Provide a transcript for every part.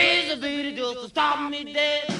Crazy baby just to stop me dead.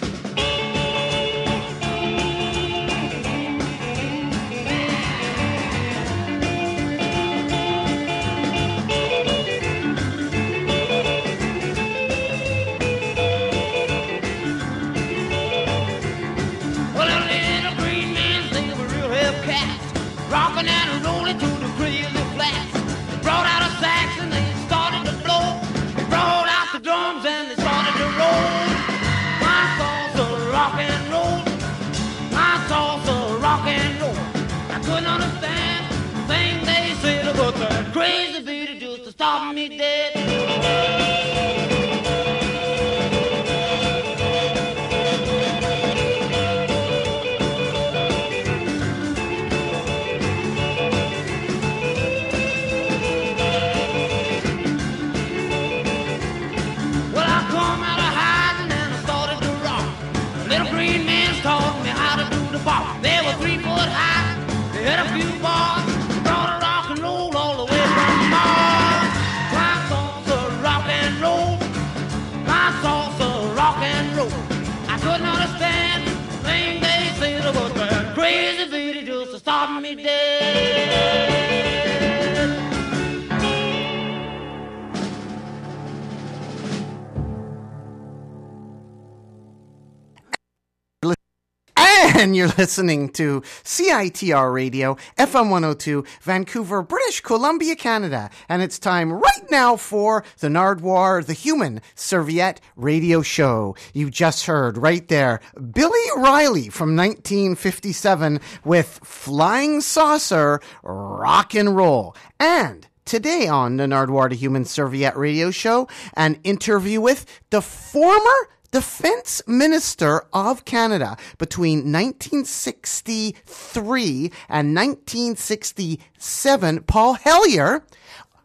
And you're listening to CITR Radio, FM 102, Vancouver, British Columbia, Canada. And it's time right now for the Nardwuar, the Human Serviette Radio Show. You just heard right there Billy Riley from 1957 with Flying Saucer Rock and Roll. And Today on the Nardwuar the Human Serviette radio show, an interview with the former Defense Minister of Canada between 1963 and 1967, Paul Hellyer,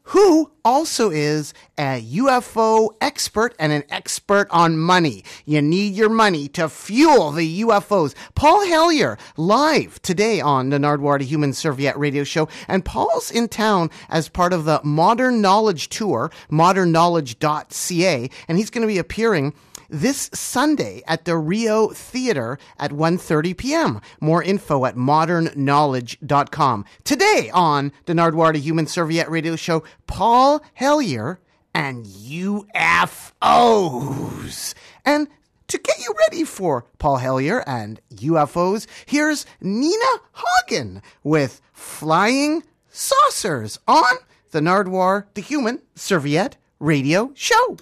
who also is a UFO expert and an expert on money. You need your money to fuel the UFOs. Paul Hellyer, live today on the Nardwuar the Human Serviette radio show. And Paul's in town as part of the Modern Knowledge Tour, modernknowledge.ca, and he's going to be appearing this Sunday at the Rio Theater at 1.30 p.m. More info at modernknowledge.com. Today on the Nardwuar the Human Serviette Radio Show, Paul Hellyer and UFOs. And to get you ready for Paul Hellyer and UFOs, here's Nina Hagen with Flying Saucers on the Nardwuar the Human Serviette Radio Show.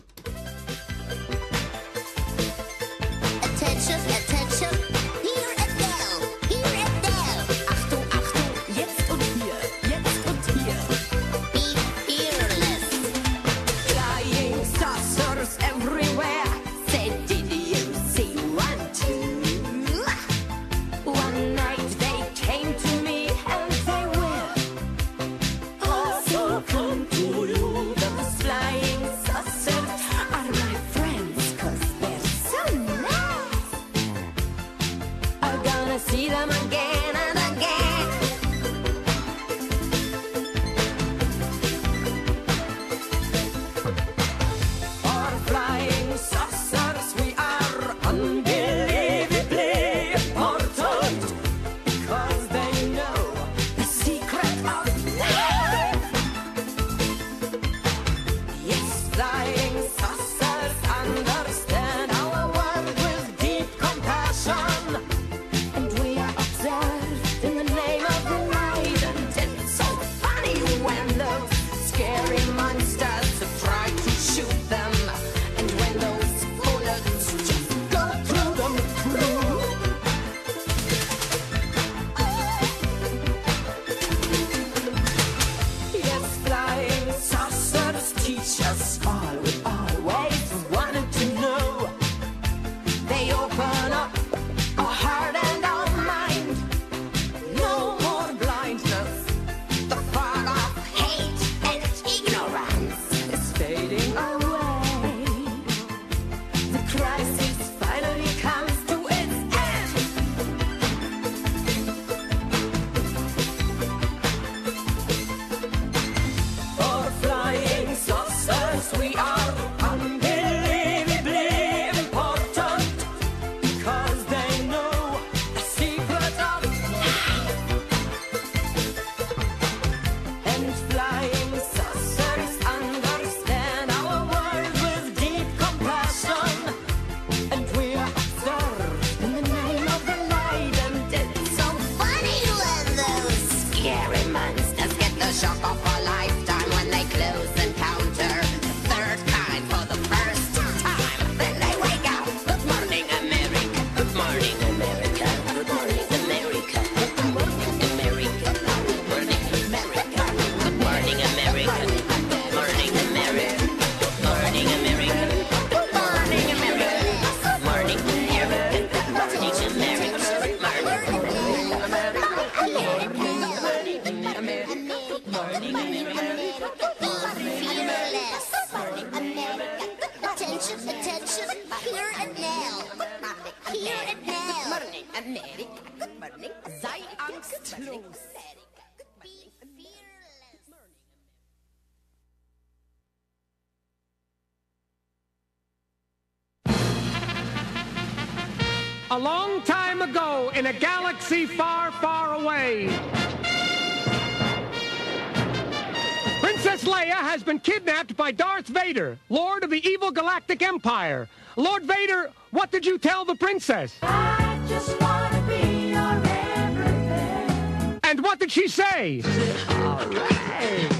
By Darth Vader, Lord of the evil galactic empire. Lord Vader, what did you tell the princess? I just wanna be your everything. And what did she say?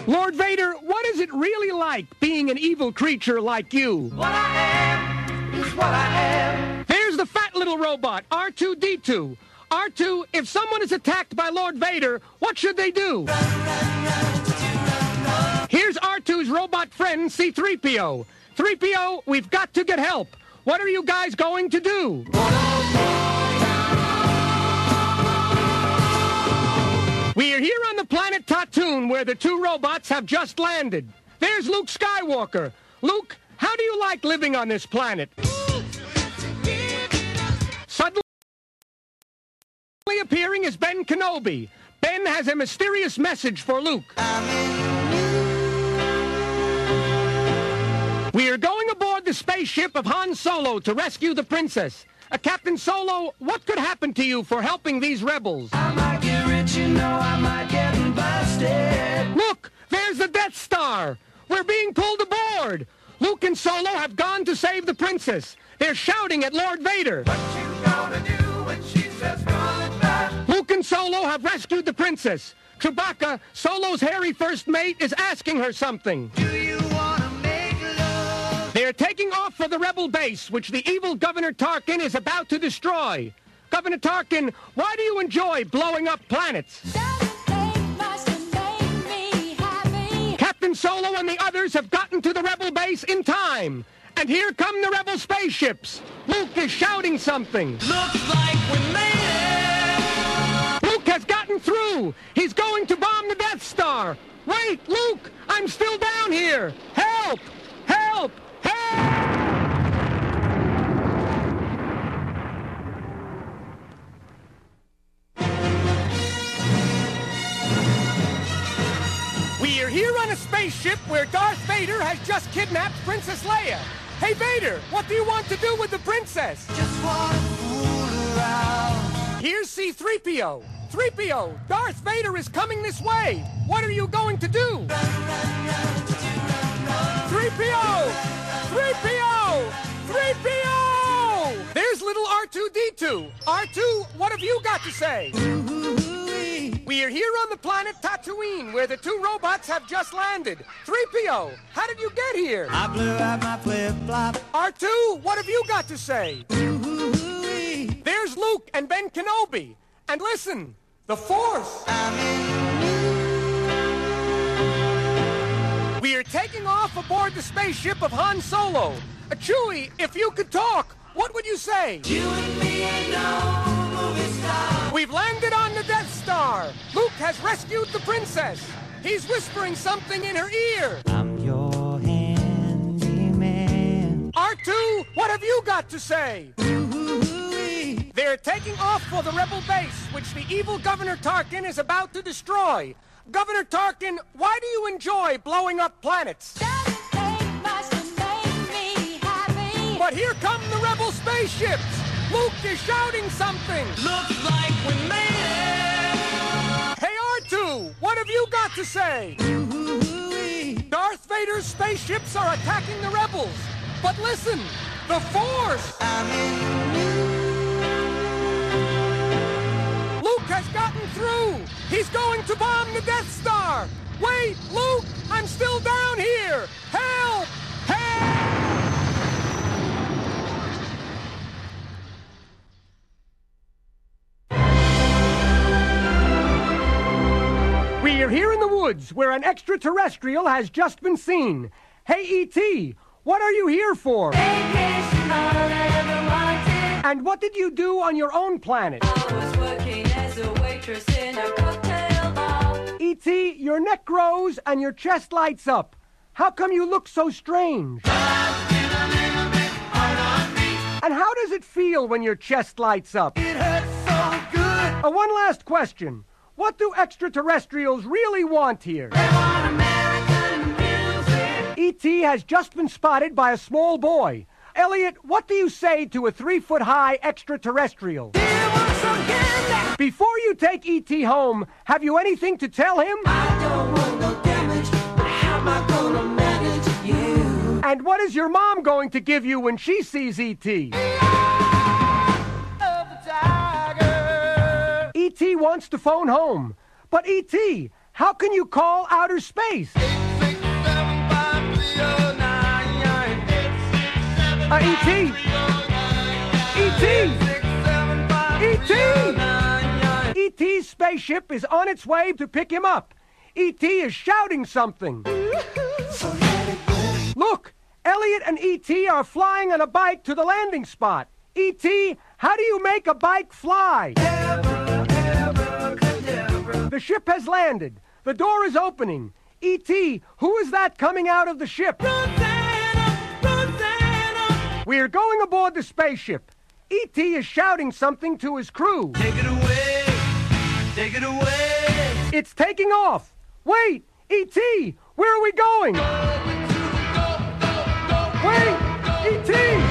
Lord Vader, what is it really like being an evil creature like you? What I am is what I am. There's the fat little robot, R2D2. R2, if someone is attacked by Lord Vader, what should they do? Here's R2's robot friend, C3PO. 3PO, we've got to get help. What are you guys going to do? We are here on the planet Tatooine, where the two robots have just landed. There's Luke Skywalker. Luke, how do you like living on this planet? Suddenly appearing is Ben Kenobi. Ben has a mysterious message for Luke. We are going aboard the spaceship of Han Solo to rescue the princess. Uh, Captain Solo, what could happen to you for helping these rebels? I might get rich, you know, I might get busted. Look, there's the Death Star. We're being pulled aboard. Luke and Solo have gone to save the princess. They're shouting at Lord Vader. What you gonna do when she says goodbye? Luke and Solo have rescued the princess. Chewbacca, Solo's hairy first mate, is asking her something. They're taking off for the rebel base, which the evil Governor Tarkin is about to destroy. Governor Tarkin, why do you enjoy blowing up planets? Captain Solo and the others have gotten to the rebel base in time. And here come the rebel spaceships. Luke is shouting something. Looks like we made it. Luke has gotten through. He's going to bomb the Death Star. Wait, Luke, I'm still down here. Help! Help! Help! We are here on a spaceship where Darth Vader has just kidnapped Princess Leia. Hey, Vader, what do you want to do with the princess? Just wanna fool around. Here's C-3PO. 3PO, Darth Vader is coming this way. What are you going to do? 3PO! 3PO! 3PO! There's little R2-D2. R2, what have you got to say? We are here on the planet Tatooine, where the two robots have just landed. 3PO, how did you get here? I blew out my flip flop. R2, what have you got to say? There's Luke and Ben Kenobi. And listen, the Force. We are taking off aboard the spaceship of Han Solo. Uh, Chewie, if you could talk, what would you say? You and me ain't no movie star. We've landed on the Death Star. Luke has rescued the princess. He's whispering something in her ear. I'm your handyman. R2, what have you got to say? They're taking off for the rebel base, which the evil Governor Tarkin is about to destroy. Governor Tarkin, why do you enjoy blowing up planets? But here come the rebel spaceships. Luke is shouting something. Looks like we made it. Hey, R2, what have you got to say? Darth Vader's spaceships are attacking the rebels. But listen, the Force! Luke has gotten through! He's going to bomb the Death Star! Wait, Luke! I'm still down here! Help! Help! We are here in the woods where an extraterrestrial has just been seen. Hey, E.T., what are you here for? And what did you do on your own planet? I was working as a waitress in a cocktail bar. E.T., your neck grows and your chest lights up. How come you look so strange? And how does it feel when your chest lights up? It hurts so good. Uh, one last question. What do extraterrestrials really want here? E.T. has just been spotted by a small boy. Elliot, what do you say to a three foot high extraterrestrial? Before you take E.T. home, have you anything to tell him? I don't want no damage, but how am I gonna manage you? and what is your mom going to give you when she sees E.T.? E.T. wants to phone home. But E.T., how can you call outer space? Uh, E.T. E.T. E.T. E.T.'s spaceship is on its way to pick him up. E.T. is shouting something. Look, Elliot and E.T. are flying on a bike to the landing spot. E.T., how do you make a bike fly? The ship has landed. The door is opening. E.T., who is that coming out of the ship? We are going aboard the spaceship. E.T. is shouting something to his crew. Take it away, take it away. It's taking off. Wait, E.T., where are we going? Wait, E.T.,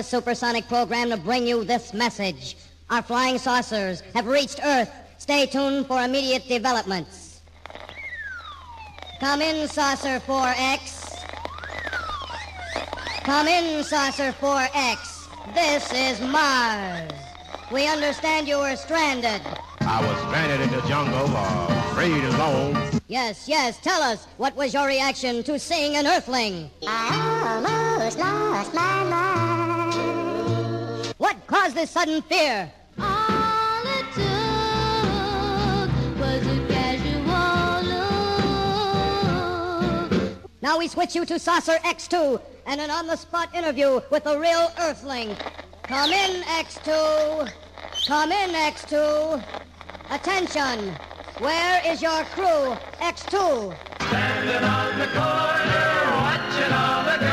this supersonic program to bring you this message. Our flying saucers have reached Earth. Stay tuned for immediate developments. Come in, Saucer 4X. Come in, Saucer 4X. This is Mars. We understand you were stranded. I was stranded in the jungle, uh, afraid alone. Yes, yes, tell us, what was your reaction to seeing an Earthling? I almost lost my mind. What caused this sudden fear? All it took was a casual look. Now we switch you to Saucer X2 and an on-the-spot interview with a real Earthling. Come in, X2. Come in, X2. Attention. Where is your crew, X2? This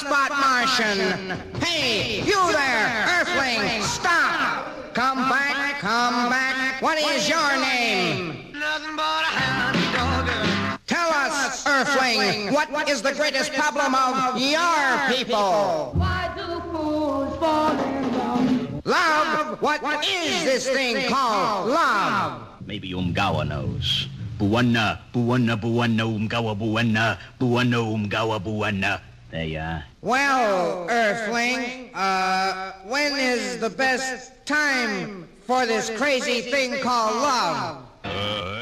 spot Martian. Hey, you there, Earthling, stop! Come back, come back. What is your name? Nothing but a hound dog. Tell us, Earthling, what is the greatest problem of your people? Why do fools fall in love? Love? What is this thing called love? Maybe Umgawa knows. Buwana, buwana, buwana, Umgawa, buwana, buwana, Umgawa, buwana. There uh, you are. Well, Earthling, uh, uh, when is the best time for this crazy thing called love? Uh,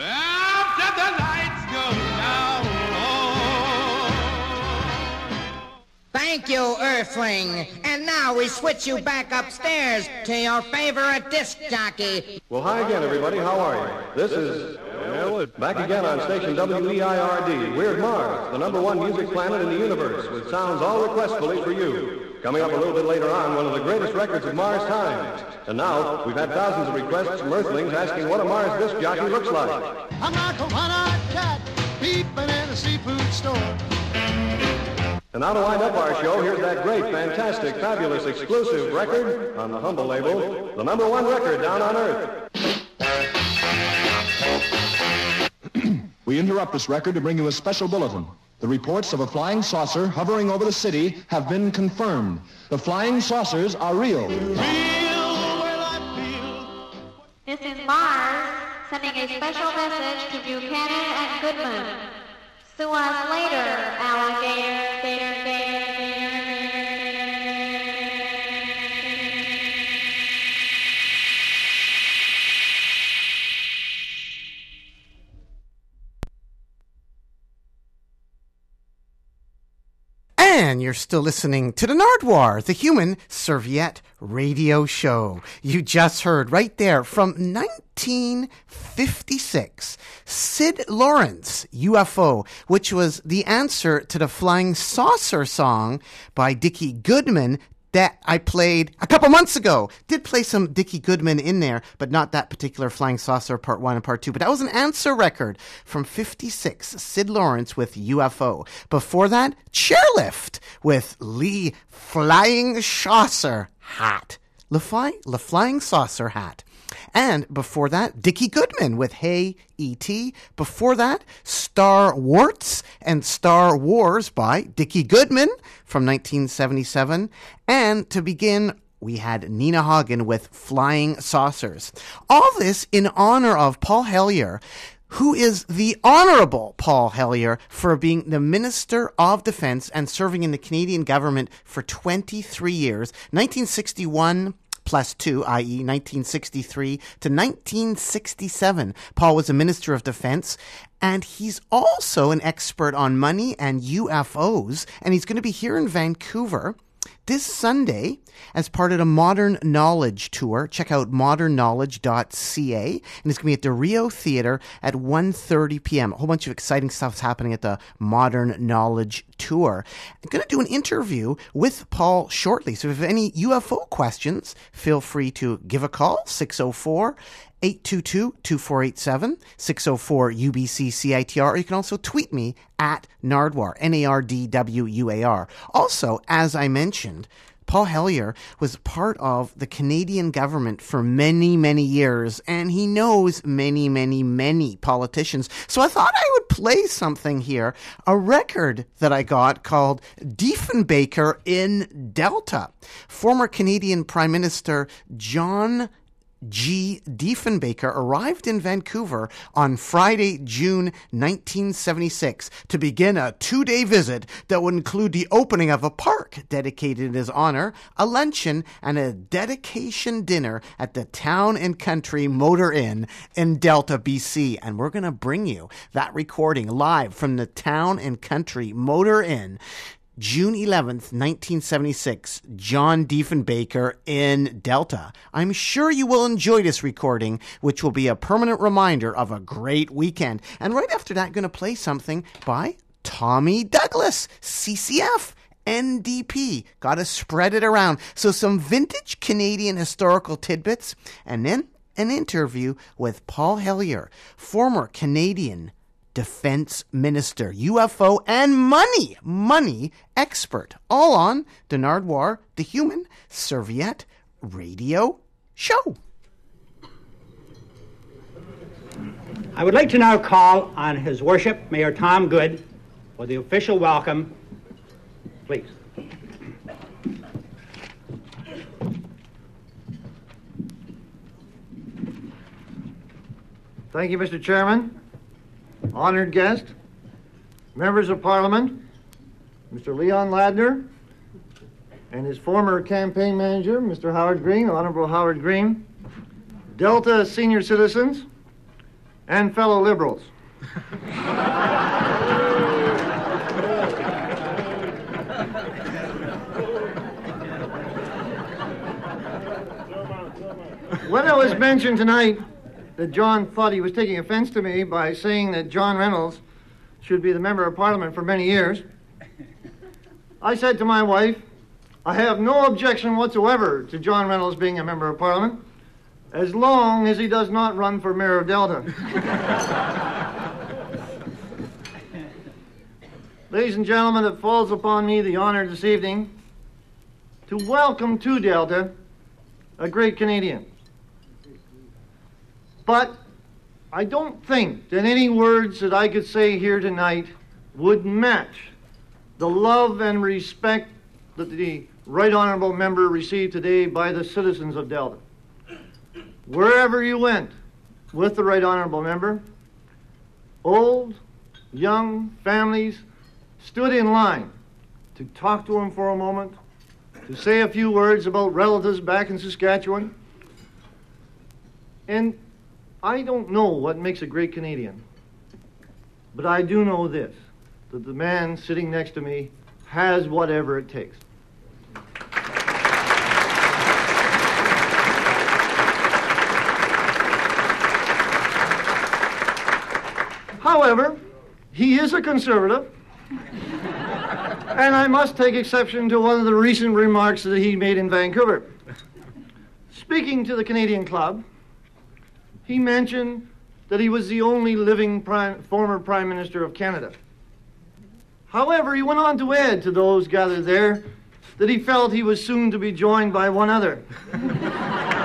after the lights go Thank you, Earthling. And now we switch you back upstairs to your favorite disc jockey. Well, hi again, everybody. How are you? This is well, back again on station WEIRD, Weird Mars, the number one music planet in the universe, with sounds all requestfully for you. Coming up a little bit later on, one of the greatest records of Mars times. And now, we've had thousands of requests from Earthlings asking what a Mars disc jockey looks like. I'm like a one-eyed cat peeping in a seafood store. And now to wind up our show, here's that great, fantastic, fabulous, exclusive record on the humble label, the number one record down on Earth. We interrupt this record to bring you a special bulletin. The reports of a flying saucer hovering over the city have been confirmed. The flying saucers are real. This is Mars sending a special message to Buchanan and Goodman. Sue us later, alligator, gator, gator, And you're still listening to the Nardwuar, the human serviette radio show. You just heard right there from 1956, Sid Lawrence, UFO, which was the answer to the Flying Saucer song by Dickie Goodman that I played a couple months ago. Did play some Dickie Goodman in there, but not that particular Flying Saucer Part 1 and Part 2. But that was an answer record from 56, Sid Lawrence with UFO. Before that, Chairlift with Lee Flying Saucer Hat. Le, Fly, Le Flying Saucer Hat. And before that, Dickie Goodman with Hey E.T. Before that, Star Warts and Star Wars by Dickie Goodman from 1977. And to begin, we had Nina Hagen with Flying Saucers. All this in honor of Paul Hellyer, who is the Honorable Paul Hellyer for being the Minister of Defense and serving in the Canadian government for 23 years, 1961 plus two, i.e., 1963 to 1967. Paul was a Minister of Defense, and he's also an expert on money and UFOs, and he's going to be here in Vancouver this Sunday as part of the Modern Knowledge Tour. Check out modernknowledge.ca and it's going to be at the Rio Theater at 1.30 p.m. A whole bunch of exciting stuff is happening at the Modern Knowledge Tour. I'm going to do an interview with Paul shortly. So if you have any UFO questions, feel free to give a call, 604 822 2487 604 UBC CITR, or you can also tweet me at Nardwuar, N A R D W U A R. Also, as I mentioned, Paul Hellyer was part of the Canadian government for many, many years, and he knows many, many, many politicians. So I thought I would play something here, a record that I got called Diefenbaker in Delta. Former Canadian Prime Minister John G. Diefenbaker arrived in Vancouver on Friday, June 1976 to begin a two day visit that would include the opening of a park dedicated in his honor, a luncheon, and a dedication dinner at the Town and Country Motor Inn in Delta, BC. And we're going to bring you that recording live from the Town and Country Motor Inn. June 11th, 1976, John Diefenbaker in Delta. I'm sure you will enjoy this recording, which will be a permanent reminder of a great weekend. And right after that, I'm going to play something by Tommy Douglas, CCF. NDP. Got to spread it around. So, some vintage Canadian historical tidbits, and then an interview with Paul Hellyer, former Canadian defense minister, UFO, and money, money expert, all on the Nardwuar, the human serviette radio show. I would like to now call on His Worship, Mayor Tom Goode, for the official welcome. Please. Thank you, Mr. Chairman. Honored guest, members of Parliament, Mr. Leon Ladner, and his former campaign manager, Mr. Howard Green, Honorable Howard Green, Delta senior citizens, and fellow liberals. when it was mentioned tonight that John thought he was taking offense to me by saying that John Reynolds should be the member of parliament for many years, I said to my wife, I have no objection whatsoever to John Reynolds being a member of parliament as long as he does not run for mayor of Delta. Ladies and gentlemen, it falls upon me the honor this evening to welcome to Delta a great Canadian. But I don't think that any words that I could say here tonight would match the love and respect that the Right Honorable Member received today by the citizens of Delta. Wherever you went with the Right Honorable Member, old, young, families stood in line to talk to him for a moment, to say a few words about relatives back in Saskatchewan. And I don't know what makes a great Canadian, but I do know this that the man sitting next to me has whatever it takes. However, he is a conservative, and I must take exception to one of the recent remarks that he made in Vancouver. Speaking to the Canadian Club, he mentioned that he was the only living prime, former Prime Minister of Canada. However, he went on to add to those gathered there that he felt he was soon to be joined by one other.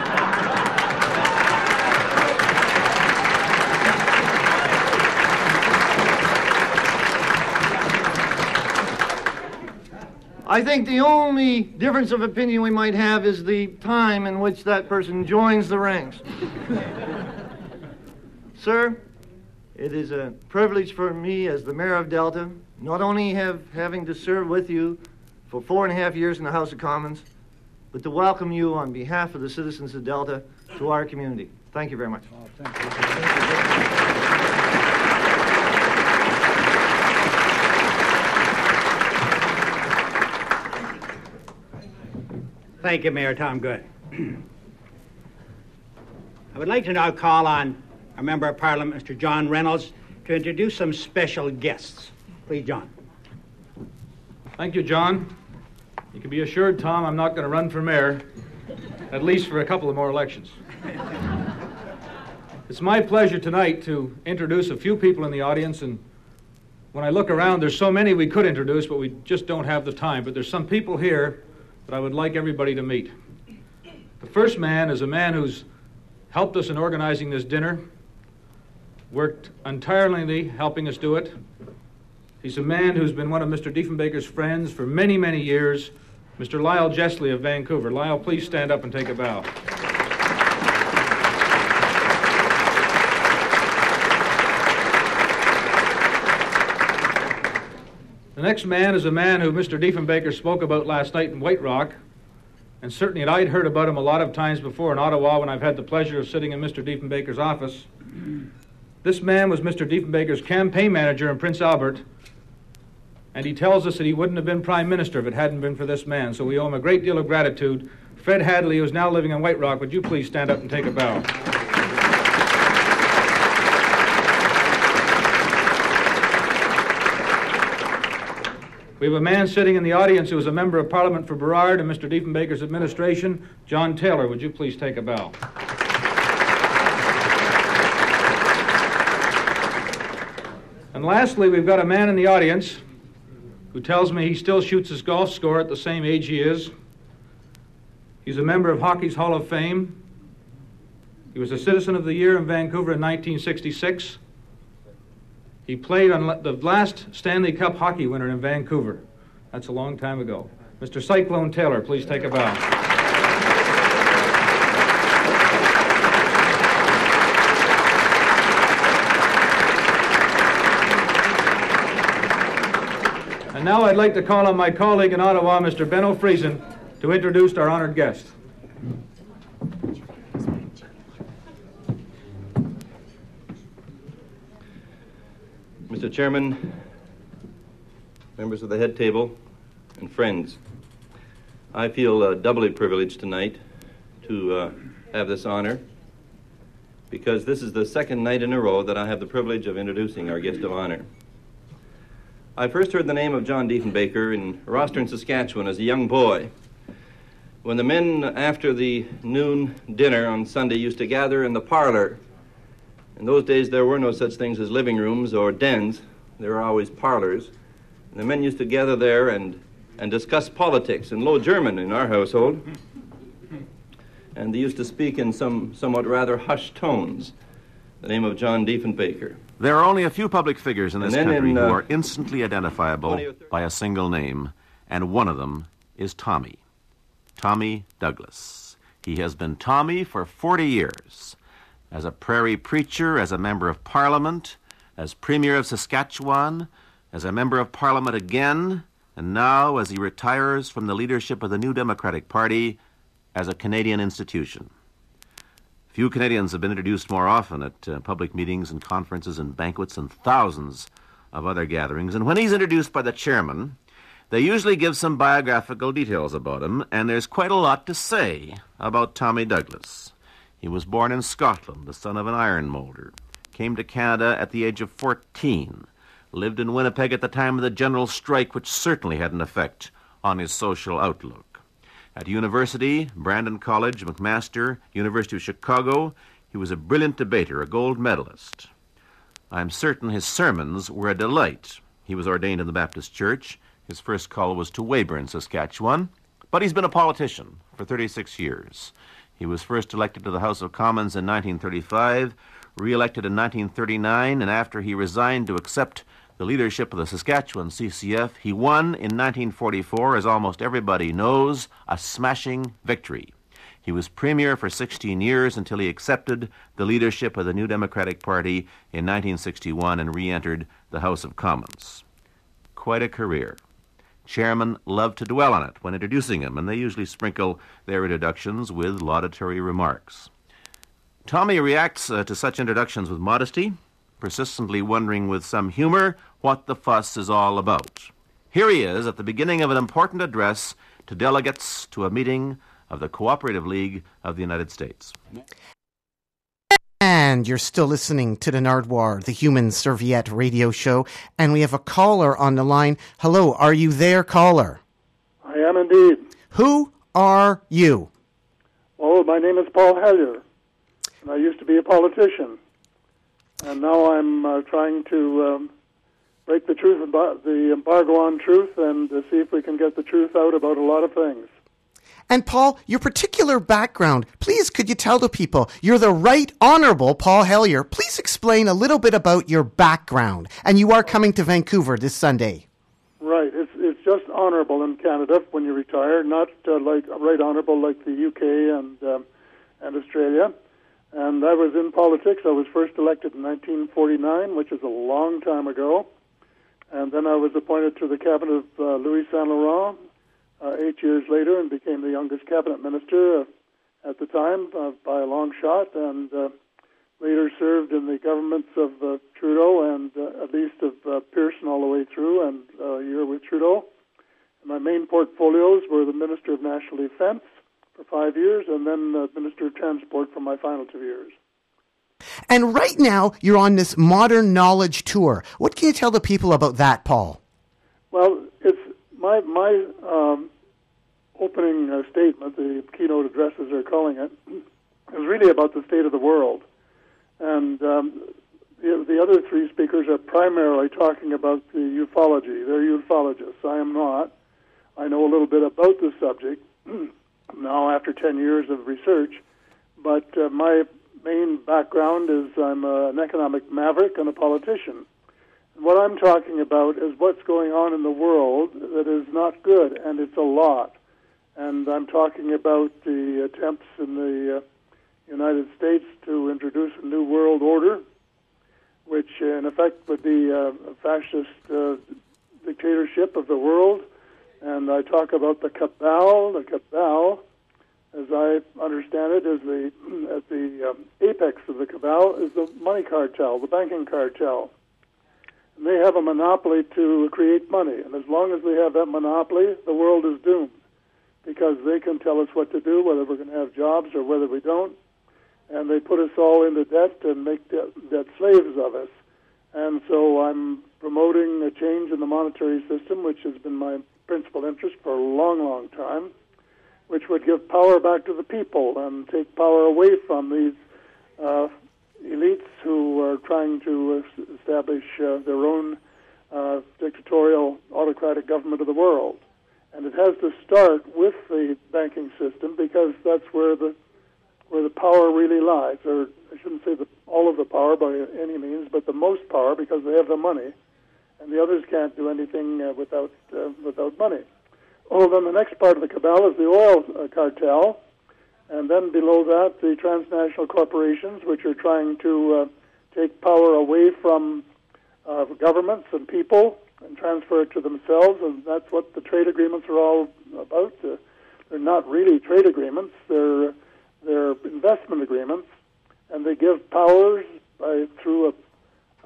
I think the only difference of opinion we might have is the time in which that person joins the ranks. Sir, it is a privilege for me as the mayor of Delta, not only have having to serve with you for four and a half years in the House of Commons, but to welcome you on behalf of the citizens of Delta to our community. Thank you very much. Thank you, Mayor Tom Goode. I would like to now call on our Member of Parliament, Mr. John Reynolds, to introduce some special guests. Please, John. Thank you, John. You can be assured, Tom, I'm not going to run for mayor, at least for a couple of more elections. It's my pleasure tonight to introduce a few people in the audience, and when I look around, there's so many we could introduce, but we just don't have the time. But there's some people here that I would like everybody to meet. The first man is a man who's helped us in organizing this dinner, worked entirely helping us do it. He's a man who's been one of Mr. Diefenbaker's friends for many, many years, Mr. Lyle Jessley of Vancouver. Lyle, please stand up and take a bow. Next man is a man who Mr. Diefenbaker spoke about last night in White Rock, and certainly I'd heard about him a lot of times before in Ottawa when I've had the pleasure of sitting in Mr. Diefenbaker's office. This man was Mr. Diefenbaker's campaign manager in Prince Albert, and he tells us that he wouldn't have been prime minister if it hadn't been for this man. So we owe him a great deal of gratitude. Fred Hadley, who's now living in White Rock, would you please stand up and take a bow? We have a man sitting in the audience who is a member of Parliament for Burrard and Mr. Diefenbaker's administration, John Taylor. Would you please take a bow? And lastly, we've got a man in the audience who tells me he still shoots his golf score at the same age he is. He's a member of Hockey's Hall of Fame. He was a Citizen of the Year in Vancouver in 1966. He played on the last Stanley Cup hockey winner in Vancouver. That's a long time ago. Mr. Cyclone Taylor, please take a bow. And now I'd like to call on my colleague in Ottawa, Mr. Benno Friesen, to introduce our honored guest. Mr. Chairman, members of the head table, and friends, I feel uh, doubly privileged tonight to uh, have this honor because this is the second night in a row that I have the privilege of introducing our guest of honor. I first heard the name of John Diefenbaker in Rosthern, Saskatchewan as a young boy. When the men, after the noon dinner on Sunday, used to gather in the parlor. In those days, there were no such things as living rooms or dens, there were always parlors. And the men used to gather there and, and discuss politics in Low German in our household. And they used to speak in some somewhat rather hushed tones. The name of John Diefenbaker. There are only a few public figures in this country in, uh, who are instantly identifiable by a single name, and one of them is Tommy. Tommy Douglas. He has been Tommy for 40 years. As a prairie preacher, as a member of parliament, as premier of Saskatchewan, as a member of parliament again, and now as he retires from the leadership of the New Democratic Party as a Canadian institution. Few Canadians have been introduced more often at uh, public meetings and conferences and banquets and thousands of other gatherings. And when he's introduced by the chairman, they usually give some biographical details about him, and there's quite a lot to say about Tommy Douglas. He was born in Scotland, the son of an iron molder, came to Canada at the age of 14, lived in Winnipeg at the time of the general strike, which certainly had an effect on his social outlook. At university, Brandon College, McMaster, University of Chicago, he was a brilliant debater, a gold medalist. I'm certain his sermons were a delight. He was ordained in the Baptist Church. His first call was to Weyburn, Saskatchewan, but he's been a politician for 36 years. He was first elected to the House of Commons in 1935, re-elected in 1939, and after he resigned to accept the leadership of the Saskatchewan CCF, he won in 1944, as almost everybody knows, a smashing victory. He was premier for 16 years until he accepted the leadership of the New Democratic Party in 1961 and re entered the House of Commons. Quite a career. Chairmen love to dwell on it when introducing him, and they usually sprinkle their introductions with laudatory remarks. Tommy reacts uh, to such introductions with modesty, persistently wondering with some humor what the fuss is all about. Here he is at the beginning of an important address to delegates to a meeting of the Cooperative League of the United States. And you're still listening to the Nardwuar, the Human Serviette radio show, and we have a caller on the line. Hello, are you there, caller? I am indeed. Who are you? Oh, my name is Paul Hellyer, and I used to be a politician, and now I'm uh, trying to um, break the truth about the embargo on truth and uh, see if we can get the truth out about a lot of things. And Paul, your particular background, please could you tell the people you're the Right Honorable Paul Hellyer. Please explain a little bit about your background. And you are coming to Vancouver this Sunday. Right. It's it's just honourable in Canada when you retire, not uh, like right honourable like the UK and um, and Australia. And I was in politics. I was first elected in 1949, which is a long time ago. And then I was appointed to the cabinet of uh, Louis Saint Laurent uh, eight years later, and became the youngest cabinet minister uh, at the time uh, by a long shot. And uh, later served in the governments of uh, Trudeau and uh, at least of uh, Pearson all the way through, and uh, a year with Trudeau. And my main portfolios were the Minister of National Defense for five years, and then uh, Minister of Transport for my final two years. And right now, you're on this modern knowledge tour. What can you tell the people about that, Paul? Well, it's my my um, opening uh, statement, the keynote address, as they're calling it, is really about the state of the world. And um, the, the other three speakers are primarily talking about the ufology. They're ufologists. I am not. I know a little bit about the subject now after 10 years of research, but uh, my main background is I'm uh, an economic maverick and a politician. What I'm talking about is what's going on in the world that is not good, and it's a lot. And I'm talking about the attempts in the uh, United States to introduce a new world order, which uh, in effect would be uh, a fascist uh, dictatorship of the world. And I talk about the cabal. The cabal, as I understand it, is the at the um, apex of the cabal is the money cartel, the banking cartel. And they have a monopoly to create money, and as long as they have that monopoly, the world is doomed because they can tell us what to do, whether we're going to have jobs or whether we don't and they put us all into debt and make debt, debt slaves of us. And so I'm promoting a change in the monetary system, which has been my principal interest for a long, long time, which would give power back to the people and take power away from these uh, elites who are trying to establish uh, their own uh, dictatorial, autocratic government of the world. And it has to start with the banking system because that's where the where the power really lies, or I shouldn't say the, all of the power by any means, but the most power because they have the money, and the others can't do anything uh, without uh, without money. Oh, then the next part of the cabal is the oil uh, cartel, and then below that the transnational corporations, which are trying to uh, take power away from uh, governments and people and transfer it to themselves, and that's what the trade agreements are all about. Uh, they're not really trade agreements; they're uh, they're investment agreements, and they give powers by through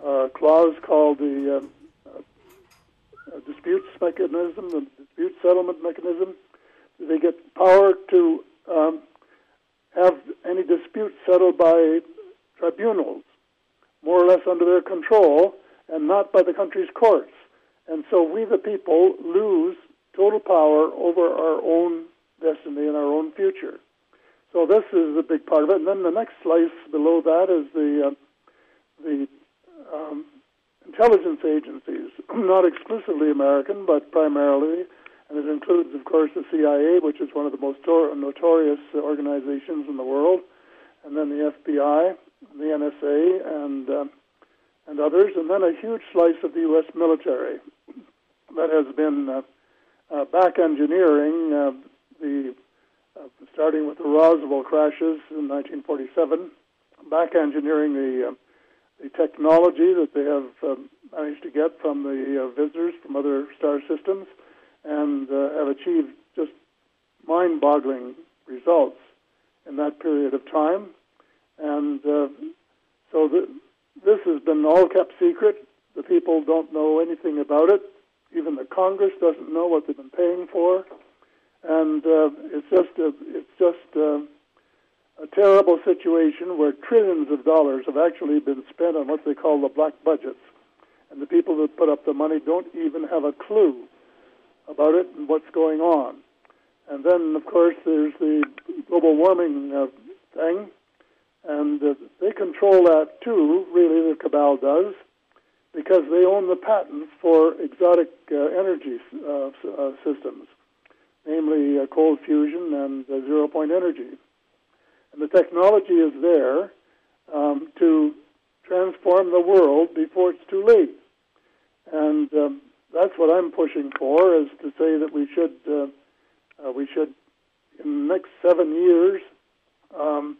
a, a clause called the um, uh, disputes mechanism, the dispute settlement mechanism. They get power to um, have any dispute settled by tribunals, more or less under their control, and not by the country's courts. And so we, the people, lose total power over our own destiny and our own future. So this is a big part of it. And then the next slice below that is the uh, the um, intelligence agencies, not exclusively American, but primarily, and it includes, of course, the CIA, which is one of the most tor- notorious organizations in the world, and then the FBI, the NSA, and uh, and others, and then a huge slice of the U.S. military that has been uh, uh, back engineering uh, the starting with the Roswell crashes in 1947, back engineering the the technology that they have managed to get from the uh, visitors from other star systems, and uh, have achieved just mind-boggling results in that period of time. And uh, so the, this has been all kept secret. The people don't know anything about it. Even the Congress doesn't know what they've been paying for and uh, it's just a, it's just a, a terrible situation where trillions of dollars have actually been spent on what they call the black budgets, and the people that put up the money don't even have a clue about it and what's going on. And then, of course, there's the global warming uh, thing, and uh, they control that too. Really, the cabal does, because they own the patents for exotic uh, energy uh, uh, systems namely cold fusion and zero point energy. And the technology is there um, to transform the world before it's too late. And um, that's what I'm pushing for, is to say that we should, uh, uh, we should, in the next seven years, um,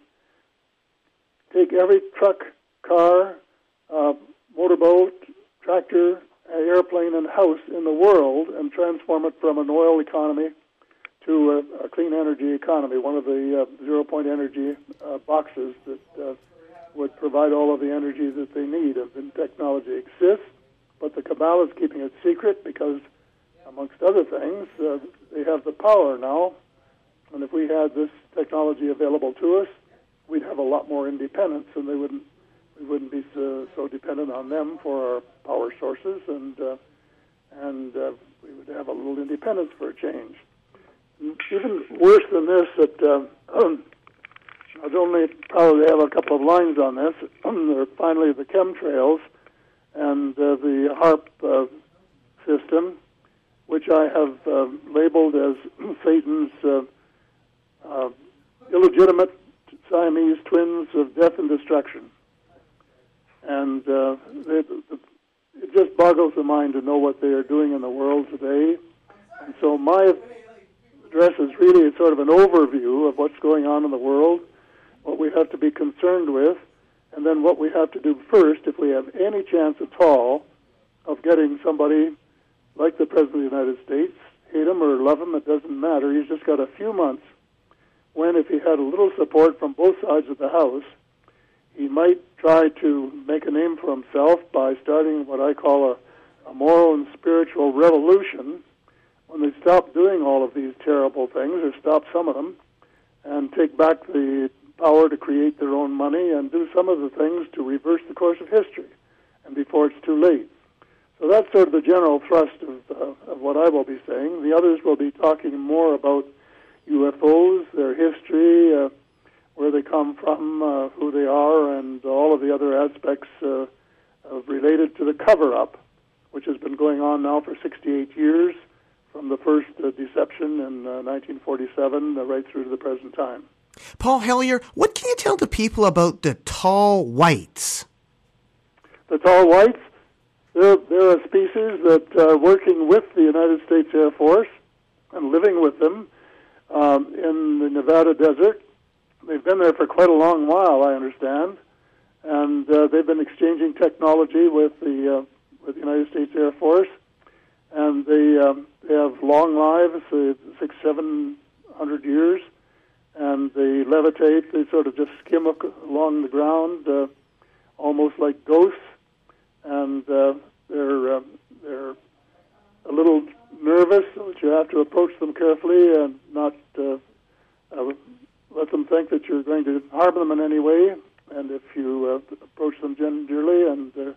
take every truck, car, uh, motorboat, tractor, airplane, and house in the world and transform it from an oil economy to a, a clean energy economy, one of the uh, zero point energy uh, boxes that uh, would provide all of the energy that they need. And technology exists, but the cabal is keeping it secret because, amongst other things, uh, they have the power now. And if we had this technology available to us, we'd have a lot more independence, and they wouldn't we wouldn't be so, so dependent on them for our power sources, and uh, and uh, we would have a little independence for a change. Even worse than this, that uh, I'd only probably have a couple of lines on this. are finally the chemtrails and uh, the HAARP uh, system, which I have uh, labeled as Satan's uh, uh, illegitimate Siamese twins of death and destruction. And uh, it, it just boggles the mind to know what they are doing in the world today. And so my address is really sort of an overview of what's going on in the world, what we have to be concerned with, and then what we have to do first if we have any chance at all of getting somebody like the President of the United States, hate him or love him, it doesn't matter. He's just got a few months when, if he had a little support from both sides of the House, he might try to make a name for himself by starting what I call a, a moral and spiritual revolution when they stop doing all of these terrible things, or stop some of them, and take back the power to create their own money and do some of the things to reverse the course of history, and before it's too late. So that's sort of the general thrust of, uh, of what I will be saying. The others will be talking more about UFOs, their history, uh, where they come from, uh, who they are, and all of the other aspects uh, related to the cover up, which has been going on now for 68 years from the first uh, deception in 1947 uh, uh, right through to the present time. Paul Hellyer, what can you tell the people about the tall whites? The tall whites, they're, they're a species that are working with the United States Air Force and living with them um, in the Nevada desert. They've been there for quite a long while, I understand, and uh, they've been exchanging technology with the uh, with the United States Air Force. And they um, they have long lives, uh, six seven hundred years, and they levitate. They sort of just skim along the ground, uh, almost like ghosts, and uh, they're uh, they're a little nervous, but you have to approach them carefully and not uh, uh, let them think that you're going to harm them in any way. And if you uh, approach them gingerly and uh,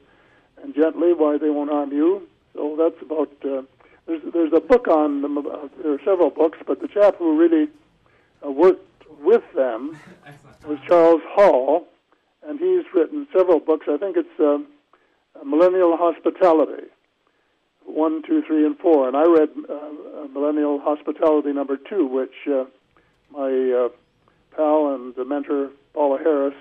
and gently, why they won't harm you. So that's about. Uh, there's there's a book on them. Uh, there are several books, but the chap who really uh, worked with them was Charles Hall, and he's written several books. I think it's uh, Millennial Hospitality, one, two, three, and four. And I read uh, Millennial Hospitality number two, which uh, my uh, pal and the mentor Paola Harris,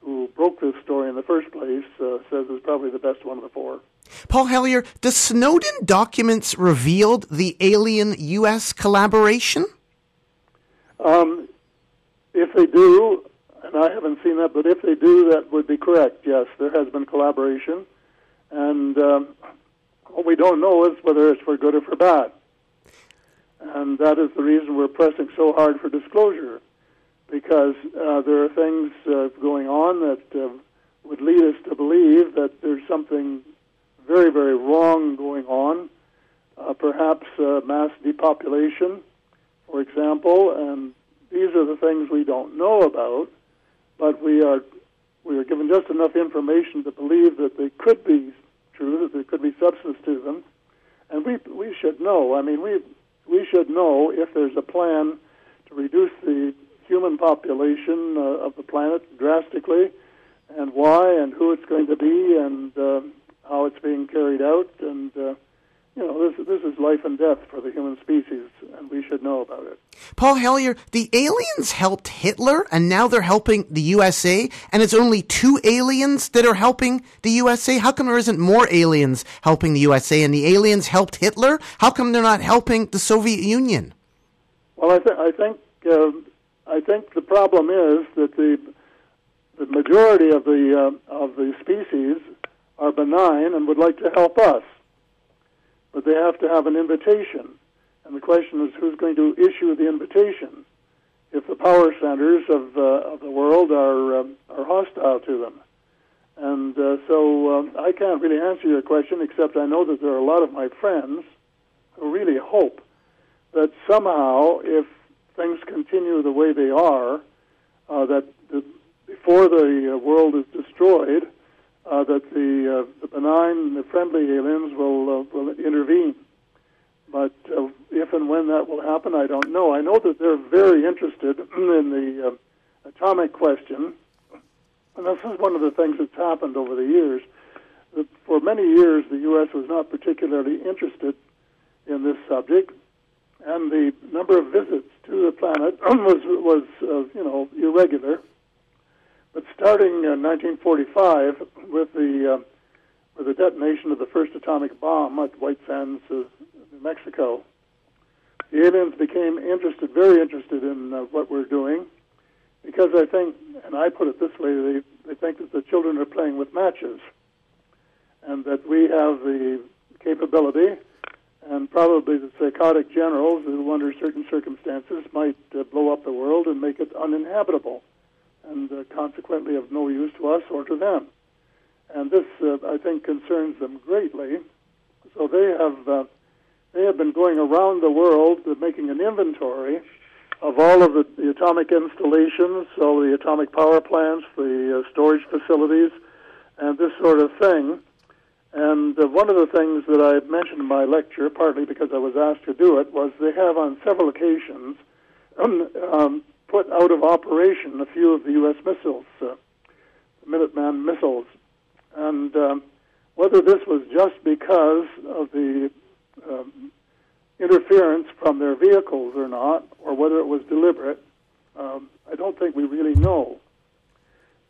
who broke this story in the first place, uh, says it's probably the best one of the four. Paul Hellyer, the Snowden documents revealed the alien U.S. collaboration? Um, if they do, and I haven't seen that, but if they do, that would be correct. Yes, there has been collaboration, and um, what we don't know is whether it's for good or for bad. And that is the reason we're pressing so hard for disclosure, because uh, there are things uh, going on that uh, would lead us to believe that there's something very, very wrong going on. Uh, perhaps uh, mass depopulation, for example, and these are the things we don't know about, but we are we are given just enough information to believe that they could be true, that there could be substance to them, and we we should know. I mean, we we should know if there's a plan to reduce the human population uh, of the planet drastically, and why, and who it's going to be, and uh, how it's being carried out, and uh, you know, this this is life and death for the human species, and we should know about it. Paul Hellyer, the aliens helped Hitler, and now they're helping the USA, and it's only two aliens that are helping the USA. How come there isn't more aliens helping the USA, and the aliens helped Hitler? How come they're not helping the Soviet Union? Well, I, th- I think uh, I think the problem is that the the majority of the uh, of the species are benign and would like to help us, but they have to have an invitation, and the question is who's going to issue the invitation if the power centers of uh, of the world are um, are hostile to them. And uh, so um, I can't really answer your question, except I know that there are a lot of my friends who really hope that somehow, if things continue the way they are, uh, that the, before the uh, world is destroyed, uh, that the, uh, the benign, the friendly aliens will uh, will intervene. But uh, if and when that will happen, I don't know. I know that they're very interested in the atomic question, and this is one of the things that's happened over the years. For many years, the U.S. was not particularly interested in this subject, and the number of visits to the planet was was uh, you know irregular. But starting in 1945, with the uh, with the detonation of the first atomic bomb at White Sands, uh, New Mexico, the aliens became interested, very interested in uh, what we're doing, because I think, and I put it this way, they they think that the children are playing with matches, and that we have the capability and probably the psychotic generals who, under certain circumstances, might uh, blow up the world and make it uninhabitable, and uh, consequently of no use to us or to them. And this, uh, I think, concerns them greatly. So they have uh, they have been going around the world uh, making an inventory of all of the, the atomic installations, all the atomic power plants, the uh, storage facilities, and this sort of thing. And uh, one of the things that I mentioned in my lecture, partly because I was asked to do it, was they have on several occasions um, um, put out of operation a few of the U.S. missiles, uh, Minuteman missiles. And um, whether this was just because of the um, interference from their vehicles or not, or whether it was deliberate, um, I don't think we really know.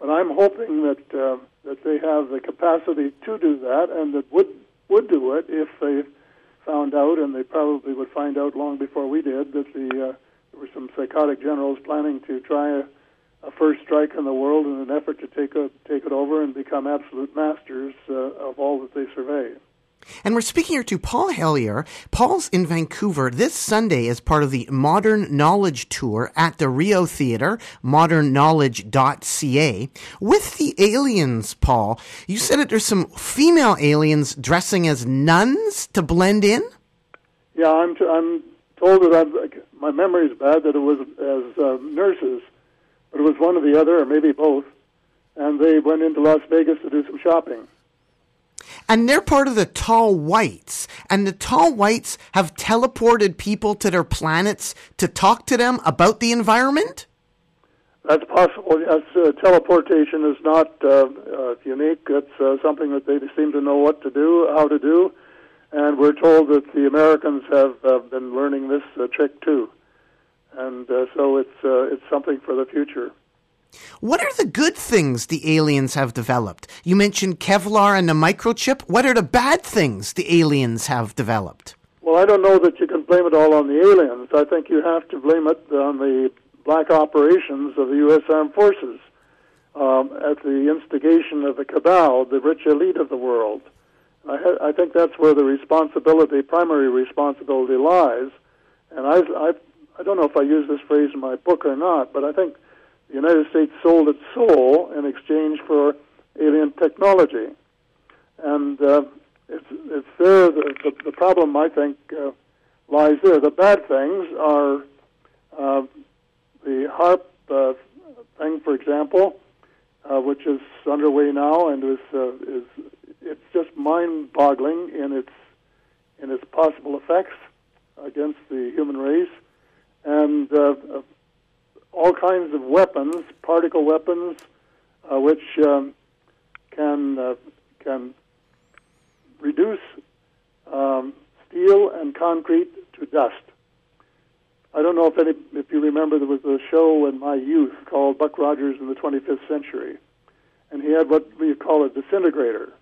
But I'm hoping that uh, that they have the capacity to do that, and that would would do it if they found out, and they probably would find out long before we did, that the uh, there were some psychotic generals planning to try a, a first strike on the world in an effort to take a, take it over and become absolute masters uh, of all that they survey. And we're speaking here to Paul Hellyer. Paul's in Vancouver this Sunday as part of the Modern Knowledge Tour at the Rio Theatre, modernknowledge.ca. With the aliens, Paul, you said that there's some female aliens dressing as nuns to blend in? Yeah, I'm, t- I'm told that I'm, my memory is bad that it was as uh, nurses, but it was one or the other, or maybe both. And they went into Las Vegas to do some shopping. And they're part of the tall whites. And the tall whites have teleported people to their planets to talk to them about the environment? That's possible. Yes, uh, teleportation is not uh, uh, unique. It's uh, something that they seem to know what to do, how to do, and we're told that the Americans have uh, been learning this uh, trick too, and so it's it's something for the future. What are the good things the aliens have developed? You mentioned Kevlar and the microchip. What are the bad things the aliens have developed? Well, I don't know that you can blame it all on the aliens. I think you have to blame it on the black operations of the U.S. Armed Forces um, at the instigation of the cabal, the rich elite of the world. I, ha- I think that's where the responsibility, primary responsibility, lies. And I, I, I don't know if I use this phrase in my book or not, but I think the United States sold its soul in exchange for alien technology. And uh, it's, it's there, the, the, the problem, I think, uh, lies there. The bad things are uh, the HAARP uh, thing, for example, uh, which is underway now and is, uh, is it's just mind-boggling in its in its possible effects against the human race, and uh, all kinds of weapons, particle weapons, uh, which um, can uh, can reduce um, steel and concrete to dust. I don't know if any if you remember there was a show in my youth called Buck Rogers in the 25th Century, and he had what we call a disintegrator.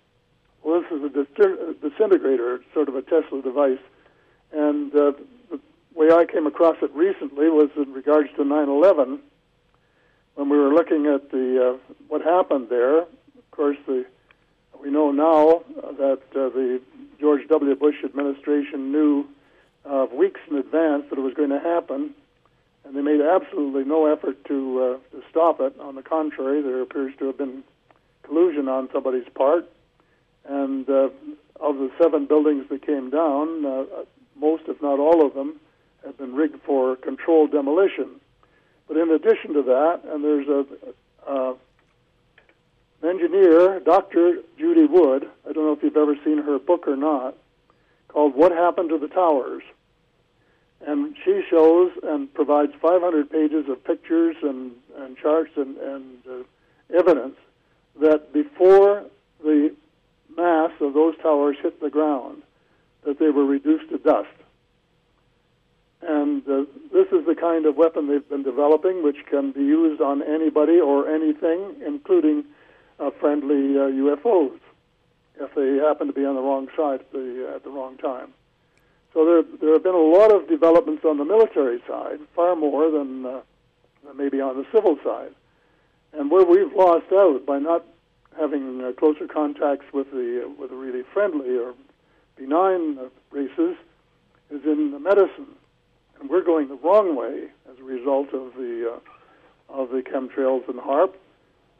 Well, this is a dis- a disintegrator, sort of a Tesla device, and uh, the way I came across it recently was in regards to 9/11, when we were looking at the uh, what happened there. Of course, the we know now that uh, the George W. Bush administration knew uh, weeks in advance that it was going to happen, and they made absolutely no effort to uh, to stop it. On the contrary, there appears to have been collusion on somebody's part. And uh, of the seven buildings that came down, uh, most, if not all of them, have been rigged for controlled demolition. But in addition to that, and there's a, uh, an engineer, Dr. Judy Wood. I don't know if you've ever seen her book or not, called "What Happened to the Towers." and she shows and provides 500 pages of pictures and, and charts and, and uh, evidence that before the mass of those towers hit the ground, that they were reduced to dust. And uh, this is the kind of weapon they've been developing, which can be used on anybody or anything, including uh, friendly uh, UFOs, if they happen to be on the wrong side at the, at the wrong time. So there, there have been a lot of developments on the military side, far more than, uh, maybe on the civil side. And where we've lost out by not having uh, closer contacts with the with the really friendly or benign uh, races is in the medicine, and we're going the wrong way as a result of the uh, of the chemtrails and HAARP,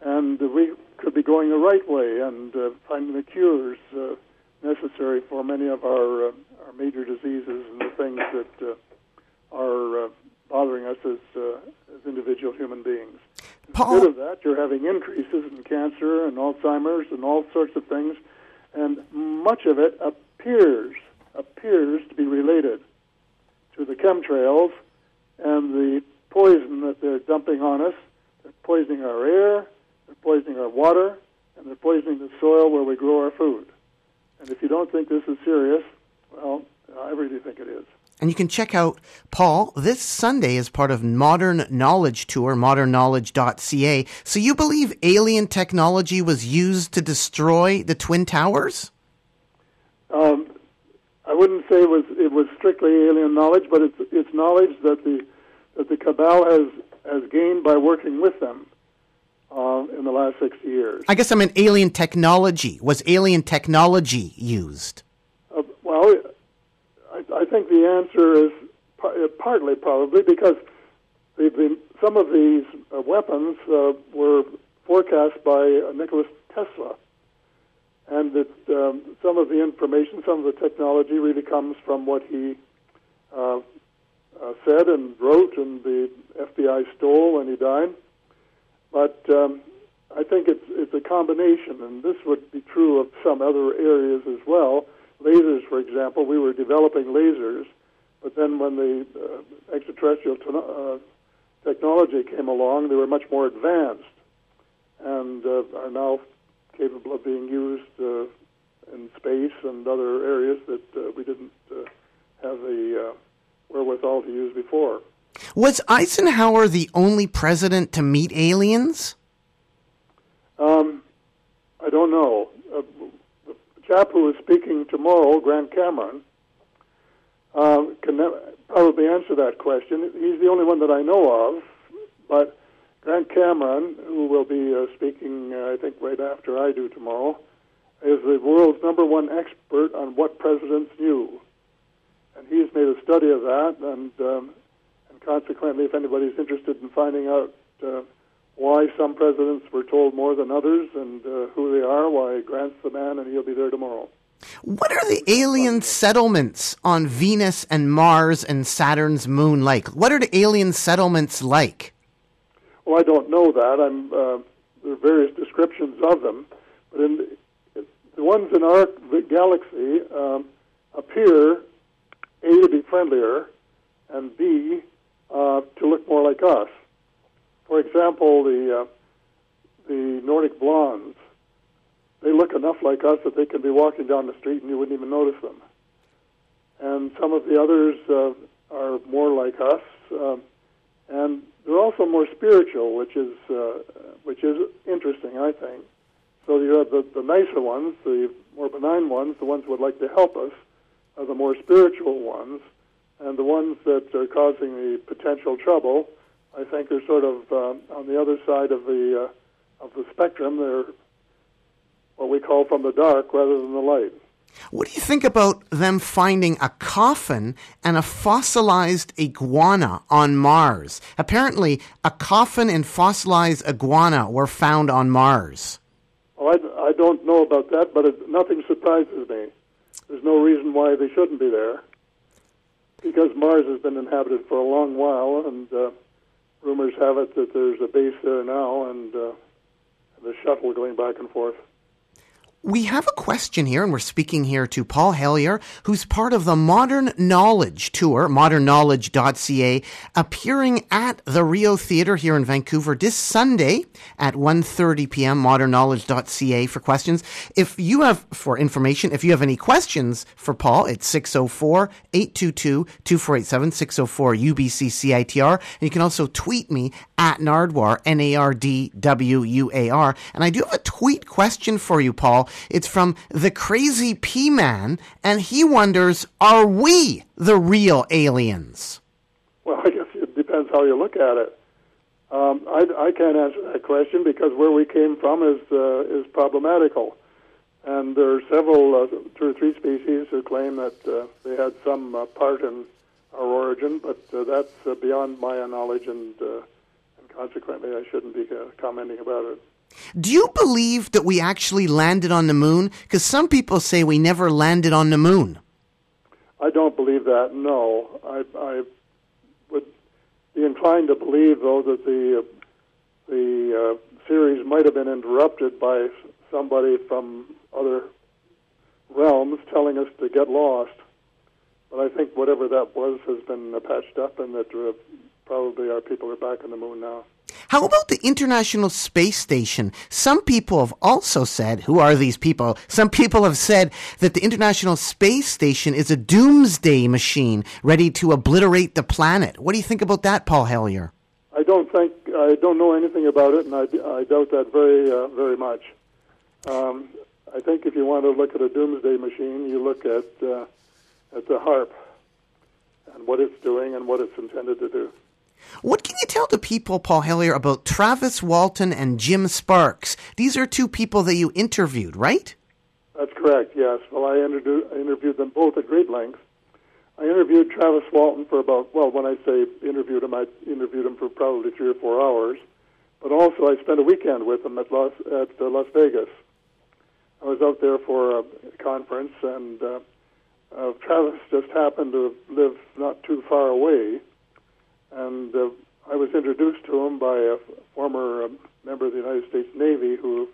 and we could be going the right way and uh, finding the cures uh, necessary for many of our uh, our major diseases and the things that uh, are uh, bothering us as uh, as individual human beings. Paul- Instead of that, you're having increases in cancer and Alzheimer's and all sorts of things, and much of it appears appears to be related to the chemtrails and the poison that they're dumping on us. They're poisoning our air, they're poisoning our water, and they're poisoning the soil where we grow our food. And if you don't think this is serious, well, I really think it is. And you can check out Paul this Sunday as part of Modern Knowledge Tour, modernknowledge.ca. So you believe alien technology was used to destroy the Twin Towers? Um, I wouldn't say it was it was strictly alien knowledge, but it's it's knowledge that the that the cabal has has gained by working with them uh, in the last sixty years. I guess I meant alien technology. Was alien technology used? Uh, well, I, I think the answer is par- uh, partly probably because the, some of these uh, weapons uh, were forecast by uh, Nicholas Tesla, and that um, some of the information, some of the technology, really comes from what he uh, uh, said and wrote, and the FBI stole when he died. But um, I think it's it's a combination, and this would be true of some other areas as well. Lasers, for example, we were developing lasers, but then when the uh, extraterrestrial t- uh, technology came along, they were much more advanced, and uh, are now capable of being used uh, in space and other areas that uh, we didn't uh, have the uh, wherewithal to use before. Was Eisenhower the only president to meet aliens? Um, I don't know. Uh, the chap who is speaking tomorrow, Grant Cameron, uh, can probably answer that question. He's the only one that I know of, but Grant Cameron, who will be uh, speaking, uh, I think, right after I do tomorrow, is the world's number one expert on what presidents knew. And he's made a study of that, and, um, and consequently, if anybody's interested in finding out uh, why some presidents were told more than others and uh, who they are, why Grant's the man, and he'll be there tomorrow. What are the alien settlements on Venus and Mars and Saturn's moon like? What are the alien settlements like? Well, I don't know that. I'm uh, there are various descriptions of them, but in the, the ones in our galaxy um, appear a to be friendlier, and b uh, to look more like us. For example, the uh, the Nordic blondes, they look enough like us that they can be walking down the street and you wouldn't even notice them. and some of the others uh, are more like us, um, and they're also more spiritual, which is uh, which is interesting, I think. So you have the, the nicer ones, the more benign ones, the ones who would like to help us, are the more spiritual ones, and the ones that are causing the potential trouble, I think, are sort of uh, on the other side of the uh, of the spectrum. They're what we call from the dark rather than the light. What do you think about them finding a coffin and a fossilized iguana on Mars? Apparently, a coffin and fossilized iguana were found on Mars. Well, I, I don't know about that, but it, nothing surprises me. There's no reason why they shouldn't be there, because Mars has been inhabited for a long while, and uh, rumors have it that there's a base there now, and uh, the shuttle going back and forth. We have a question here, and we're speaking here to Paul Hellyer, who's part of the Modern Knowledge Tour, modernknowledge.ca, appearing at the Rio Theatre here in Vancouver this Sunday at 1.30 p.m., modernknowledge.ca for questions. If you have, for information, if you have any questions for Paul, it's 604-822-2487, 604-UBC-CITR, and you can also tweet me at Nardwuar, N-A-R-D-W-U-A-R. And I do have a tweet question for you, Paul. It's from the Crazy P Man, and he wonders, are we the real aliens? Well, I guess it depends how you look at it. Um, I, I can't answer that question because where we came from is uh, is problematical, and there are several, uh, two or three species who claim that uh, they had some uh, part in our origin, but uh, that's uh, beyond my knowledge, and uh, consequently, I shouldn't be uh, commenting about it. Do you believe that we actually landed on the moon? Because some people say we never landed on the moon. I don't believe that. No, I, I would be inclined to believe, though, that the the uh, series might have been interrupted by somebody from other realms telling us to get lost. But I think whatever that was has been patched up, and that uh, probably our people are back on the moon now. How about the International Space Station? Some people have also said, who are these people? Some people have said that the International Space Station is a doomsday machine ready to obliterate the planet. What do you think about that, Paul Hellyer? I don't think I don't know anything about it, and I, I doubt that very uh, very much. Um, I think if you want to look at a doomsday machine, you look at uh, at the HAARP and what it's doing and what it's intended to do. What can you tell the people, Paul Hellyer, about Travis Walton and Jim Sparks? These are two people that you interviewed, right? That's correct. Yes. Well, I, interviewed I interviewed them both at great length. I interviewed Travis Walton for about well, when I say interviewed him, I interviewed him for probably three or four hours. But also, I spent a weekend with him at Las at uh, Las Vegas. I was out there for a conference, and uh, uh, Travis just happened to live not too far away, and uh, I was introduced to him by a former uh, member of the United States Navy who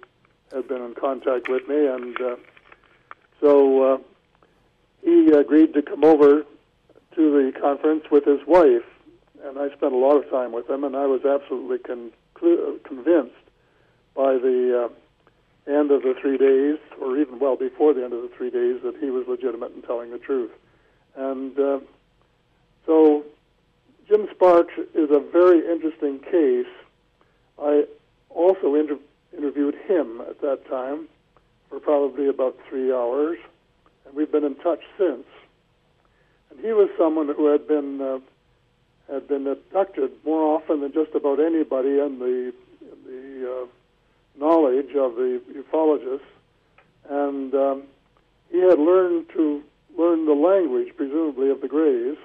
had been in contact with me, and uh, so uh, he agreed to come over to the conference with his wife, and I spent a lot of time with him, and I was absolutely conclu- convinced by the uh, end of the three days, or even well before the end of the three days, that he was legitimate in telling the truth. And uh, so Jim Sparks is a very interesting case. I also inter- interviewed him at that time for probably about three hours, and we've been in touch since. And he was someone who had been uh, had been abducted more often than just about anybody in the the uh, knowledge of the ufologists, and um, he had learned to learn the language, presumably of the Greys,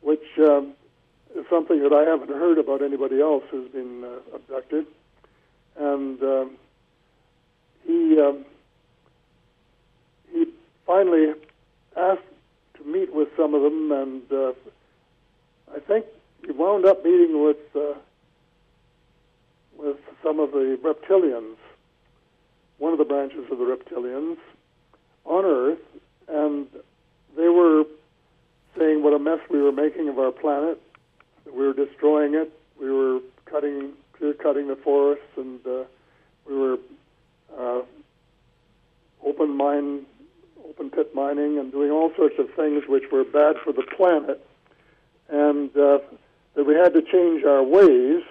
which um, is something that I haven't heard about anybody else who's been uh, abducted. And um, he um, he finally asked to meet with some of them, and uh, I think he wound up meeting with uh, with some of the reptilians, one of the branches of the reptilians on Earth, and they were saying what a mess we were making of our planet. We were destroying it. We were cutting, clear cutting the forests, and uh, we were uh, open mine, open pit mining and doing all sorts of things which were bad for the planet, and uh, that we had to change our ways.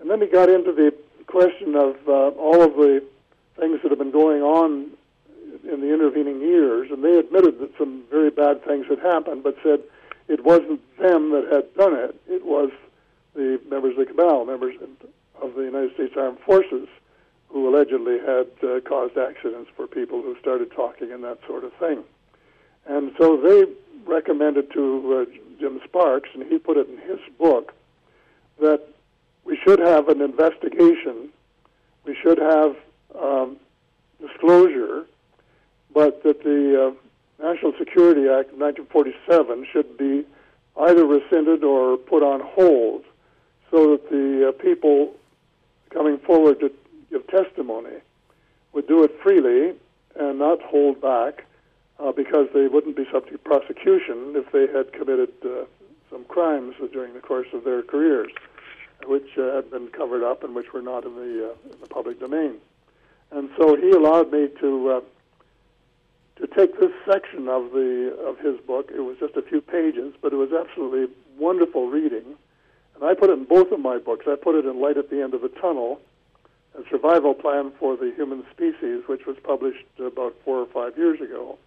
And then he got into the question of uh, all of the things that have been going on in the intervening years, and they admitted that some very bad things had happened, but said it wasn't them that had done it. It was the members of the cabal, members of the United States Armed Forces, who allegedly had uh, caused accidents for people who started talking and that sort of thing. And so they recommended to uh, Jim Sparks, and he put it in his book, that we should have an investigation, we should have um, disclosure, but that the uh, National Security Act of 1947 should be either rescinded or put on hold so that the uh, people coming forward to give testimony would do it freely and not hold back uh, because they wouldn't be subject to prosecution if they had committed uh, some crimes during the course of their careers, which uh, had been covered up and which were not in the, uh, in the public domain. And so he allowed me to uh, to take this section of the of his book. It was just a few pages, but it was absolutely wonderful reading. And I put it in both of my books. I put it in Light at the End of the Tunnel, a survival plan for the human species, which was published about four or five years ago,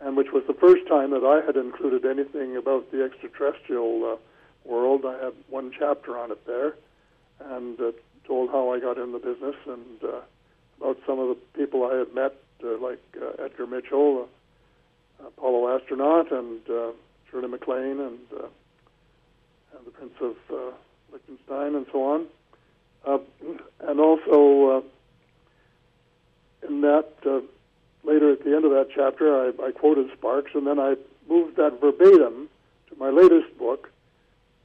and which was the first time that I had included anything about the extraterrestrial uh, world. I had one chapter on it there, and uh, told how I got in the business and uh, about some of the people I had met, uh, like uh, Edgar Mitchell, uh, Apollo astronaut, and uh, Shirley MacLaine, and, uh, and the Prince of uh, Liechtenstein, and so on. Uh, and also, uh, in that, uh, later at the end of that chapter, I, I quoted Sparks, and then I moved that verbatim to my latest book,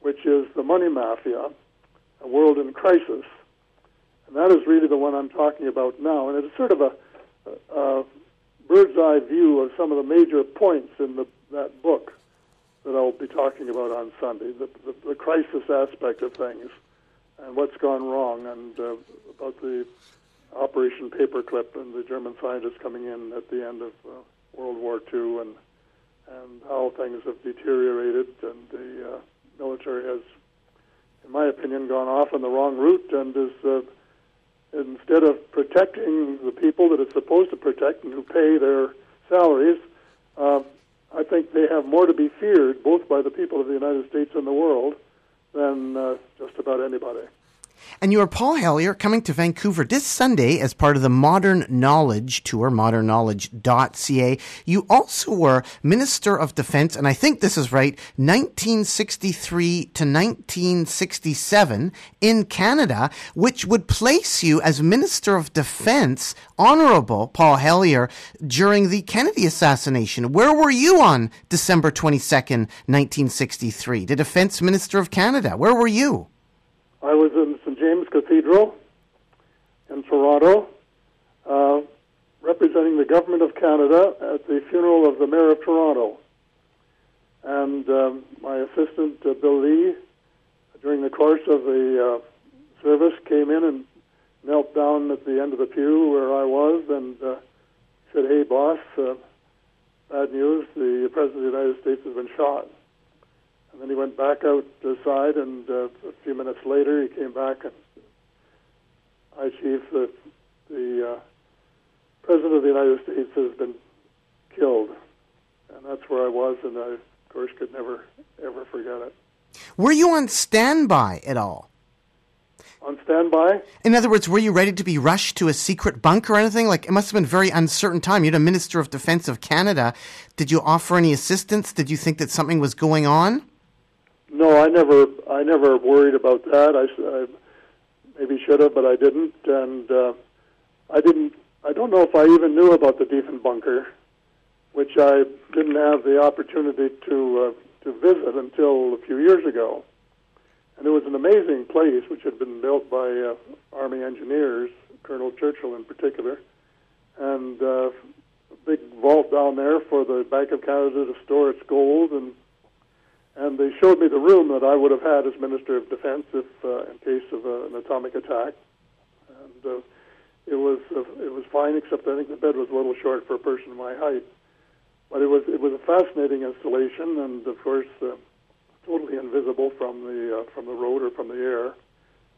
which is The Money Mafia, A World in Crisis. And that is really the one I'm talking about now. And it's sort of a, a bird's eye view of some of the major points in the, that book that I'll be talking about on Sunday, the, the, the crisis aspect of things and what's gone wrong, and uh, about the Operation Paperclip and the German scientists coming in at the end of uh, World War II, and and how things have deteriorated, and the uh, military has, in my opinion, gone off on the wrong route, and is uh, instead of protecting the people that it's supposed to protect and who pay their salaries, uh, I think they have more to be feared, both by the people of the United States and the world, than uh, just about anybody. And you are Paul Hellyer coming to Vancouver this Sunday as part of the Modern Knowledge Tour, modernknowledge.ca. You also were Minister of Defense, and I think this is right, 1963 to 1967 in Canada, which would place you as Minister of Defense, Honorable Paul Hellyer, during the Kennedy assassination. Where were you on December 22nd, 1963? The Defense Minister of Canada. Where were you? I was. James Cathedral in Toronto, uh, representing the government of Canada at the funeral of the mayor of Toronto. And um, my assistant, uh, Bill Lee, during the course of the uh, service, came in and knelt down at the end of the pew where I was and uh, said, Hey, boss, uh, bad news. The President of the United States has been shot. And then he went back outside, and uh, a few minutes later, he came back and, "Hi, Chief, the, the uh, President of the United States has been killed." And that's where I was, and I, of course, could never, ever forget it. Were you on standby at all? On standby? In other words, were you ready to be rushed to a secret bunker or anything? Like, it must have been a very uncertain time. You're the Minister of Defense of Canada. Did you offer any assistance? Did you think that something was going on? No, I never, I never worried about that. I, I maybe should have, but I didn't, and uh, I didn't. I don't know if I even knew about the Diefenbunker, which I didn't have the opportunity to uh, to visit until a few years ago. And it was an amazing place, which had been built by uh, Army engineers, Colonel Churchill in particular, and uh, a big vault down there for the Bank of Canada to store its gold and and they showed me the room that I would have had as Minister of Defense if, uh, in case of uh, an atomic attack. And uh, it was uh, it was fine, except I think the bed was a little short for a person my height. but it was it was a fascinating installation, and of course, uh, totally invisible from the uh, from the road or from the air,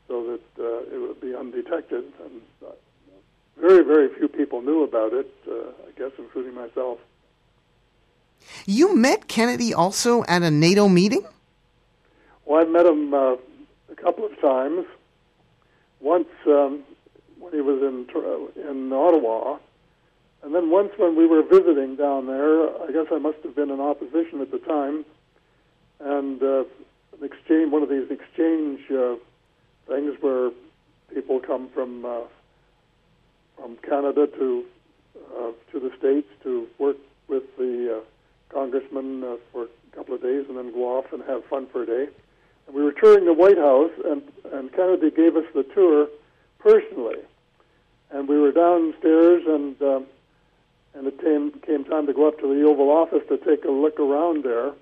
so that uh, it would be undetected. And uh, very very few people knew about it. Uh, I guess, including myself. You met Kennedy also at a NATO meeting? Well, I've met him uh, a couple of times. Once um, when he was in in Ottawa, and then once when we were visiting down there. I guess I must have been in opposition at the time, and uh, an exchange one of these exchange uh, things where people come from uh, from Canada to uh, to the states to work with the uh, congressman uh, for a couple of days and then go off and have fun for a day. And we were touring the White House, and, and Kennedy gave us the tour personally. And we were downstairs, and um, and it came came time to go up to the Oval Office to take a look around there.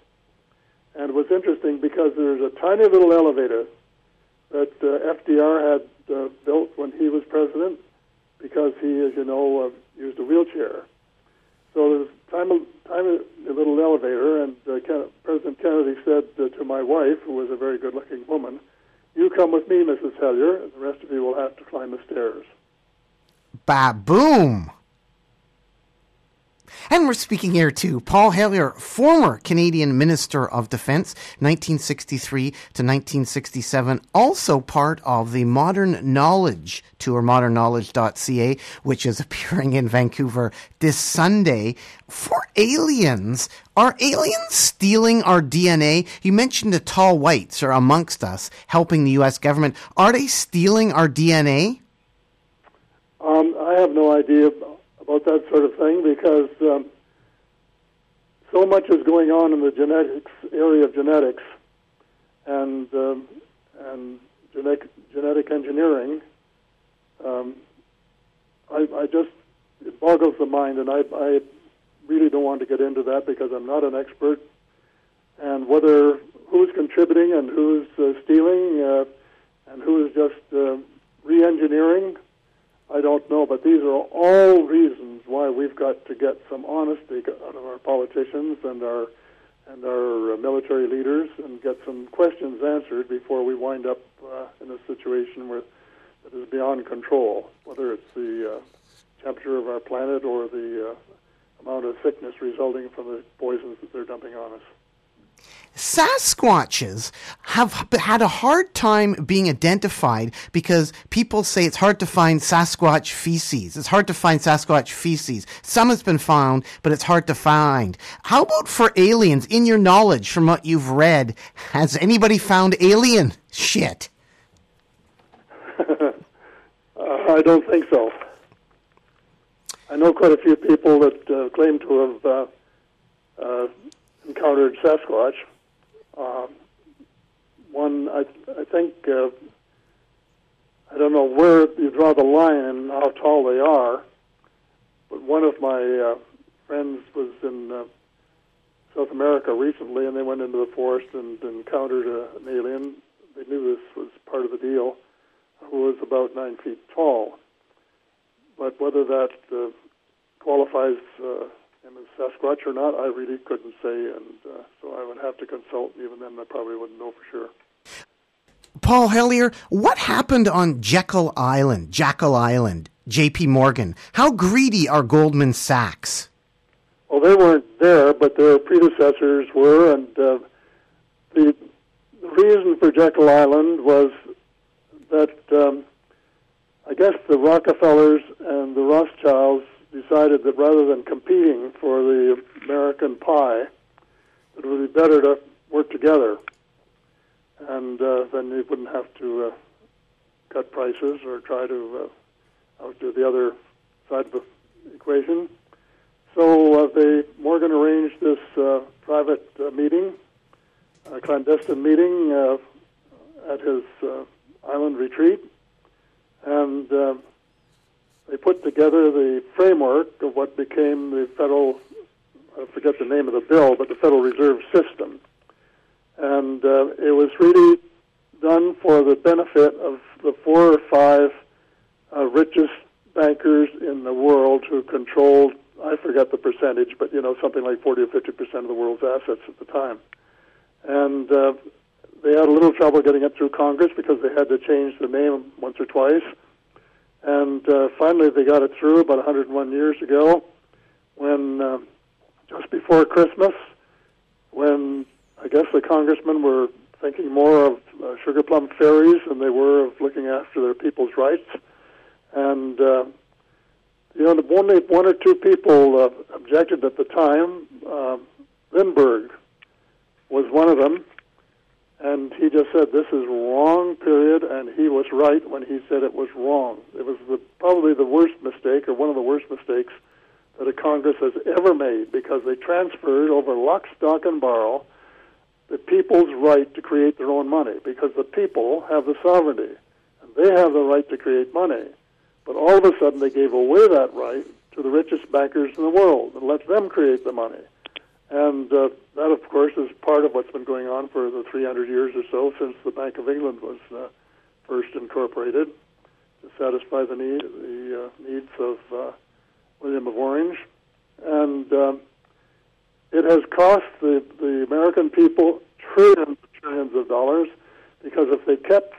And it was interesting because there's a tiny little elevator that uh, FDR had uh, built when he was president, because he, as you know, uh, used a wheelchair. So there's tiny, a little elevator, and uh, President Kennedy said uh, to my wife, who was a very good-looking woman, "You come with me, Mrs. Hellyer, and the rest of you will have to climb the stairs." Ba-boom! And we're speaking here to Paul Hellyer, former Canadian Minister of Defense, 1963 to 1967, also part of the Modern Knowledge tour, modernknowledge.ca, which is appearing in Vancouver this Sunday. For aliens, are aliens stealing our DNA? You mentioned the tall whites are amongst us helping the U.S. government. Are they stealing our DNA? Um, I have no idea about that sort of thing because um, so much is going on in the genetics area of genetics and um, and genetic genetic engineering. Um, I, I just it boggles the mind, and I, I really don't want to get into that because I'm not an expert. And whether who's contributing and who's uh, stealing uh, and who is just uh, re-engineering, I don't know. But these are all reasons why we've got to get some honesty out of our politicians and our and our military leaders and get some questions answered before we wind up uh, in a situation where that is beyond control, whether it's the uh, temperature of our planet or the uh, amount of sickness resulting from the poisons that they're dumping on us. Sasquatches have had a hard time being identified because people say it's hard to find Sasquatch feces. It's hard to find Sasquatch feces. Some has been found, but it's hard to find. How about for aliens? In your knowledge, from what you've read, has anybody found alien shit? uh, I don't think so. I know quite a few people that uh, claim to have uh, uh, encountered Sasquatch. Um, one, I, I think, uh, I don't know where you draw the line and how tall they are, but one of my uh, friends was in uh, South America recently, and they went into the forest and encountered a, an alien. They knew this was part of the deal, who was about nine feet tall. But whether that uh, qualifies uh, him as Sasquatch or not, I really couldn't say, and uh, so I would have to consult. Even then, I probably wouldn't know for sure. Paul Hellyer, what happened on Jekyll Island, Jackal Island, J.P. Morgan? How greedy are Goldman Sachs? Well, they weren't there, but their predecessors were, and uh, the, the reason for Jekyll Island was that um, I guess the Rockefellers and the Rothschilds decided that rather than competing for the American pie, it would be better to work together, and uh, then you wouldn't have to uh, cut prices or try to uh, outdo the other side of the equation. So uh, they Morgan arranged this uh, private uh, meeting, a clandestine meeting uh, at his uh, island retreat, and uh, they put together the framework of what became the federal. I forget the name of the bill, but the Federal Reserve System, and uh, it was really done for the benefit of the four or five uh, richest bankers in the world who controlled I forget the percentage, but you know something like 40 or 50 percent of the world's assets at the time, and uh, they had a little trouble getting it through Congress because they had to change the name once or twice, and uh, finally they got it through about 101 years ago, when uh, just before Christmas, when I guess the congressmen were thinking more of uh, sugar plum fairies than they were of looking after their people's rights, and uh, you know, only one or two people uh, objected at the time. Uh, Lindbergh was one of them, and he just said this is wrong. Period, and he was right when he said it was wrong. It was the, probably the worst mistake, or one of the worst mistakes, that a Congress has ever made, because they transferred over lock, stock, and barrel the people's right to create their own money, because the people have the sovereignty, and they have the right to create money. But all of a sudden, they gave away that right to the richest bankers in the world and let them create the money. And uh, that, of course, is part of what's been going on for the 300 years or so since the Bank of England was uh, first incorporated to satisfy the need the uh, needs of uh, William of Orange, and um, it has cost the the American people trillions trillions of dollars because if they kept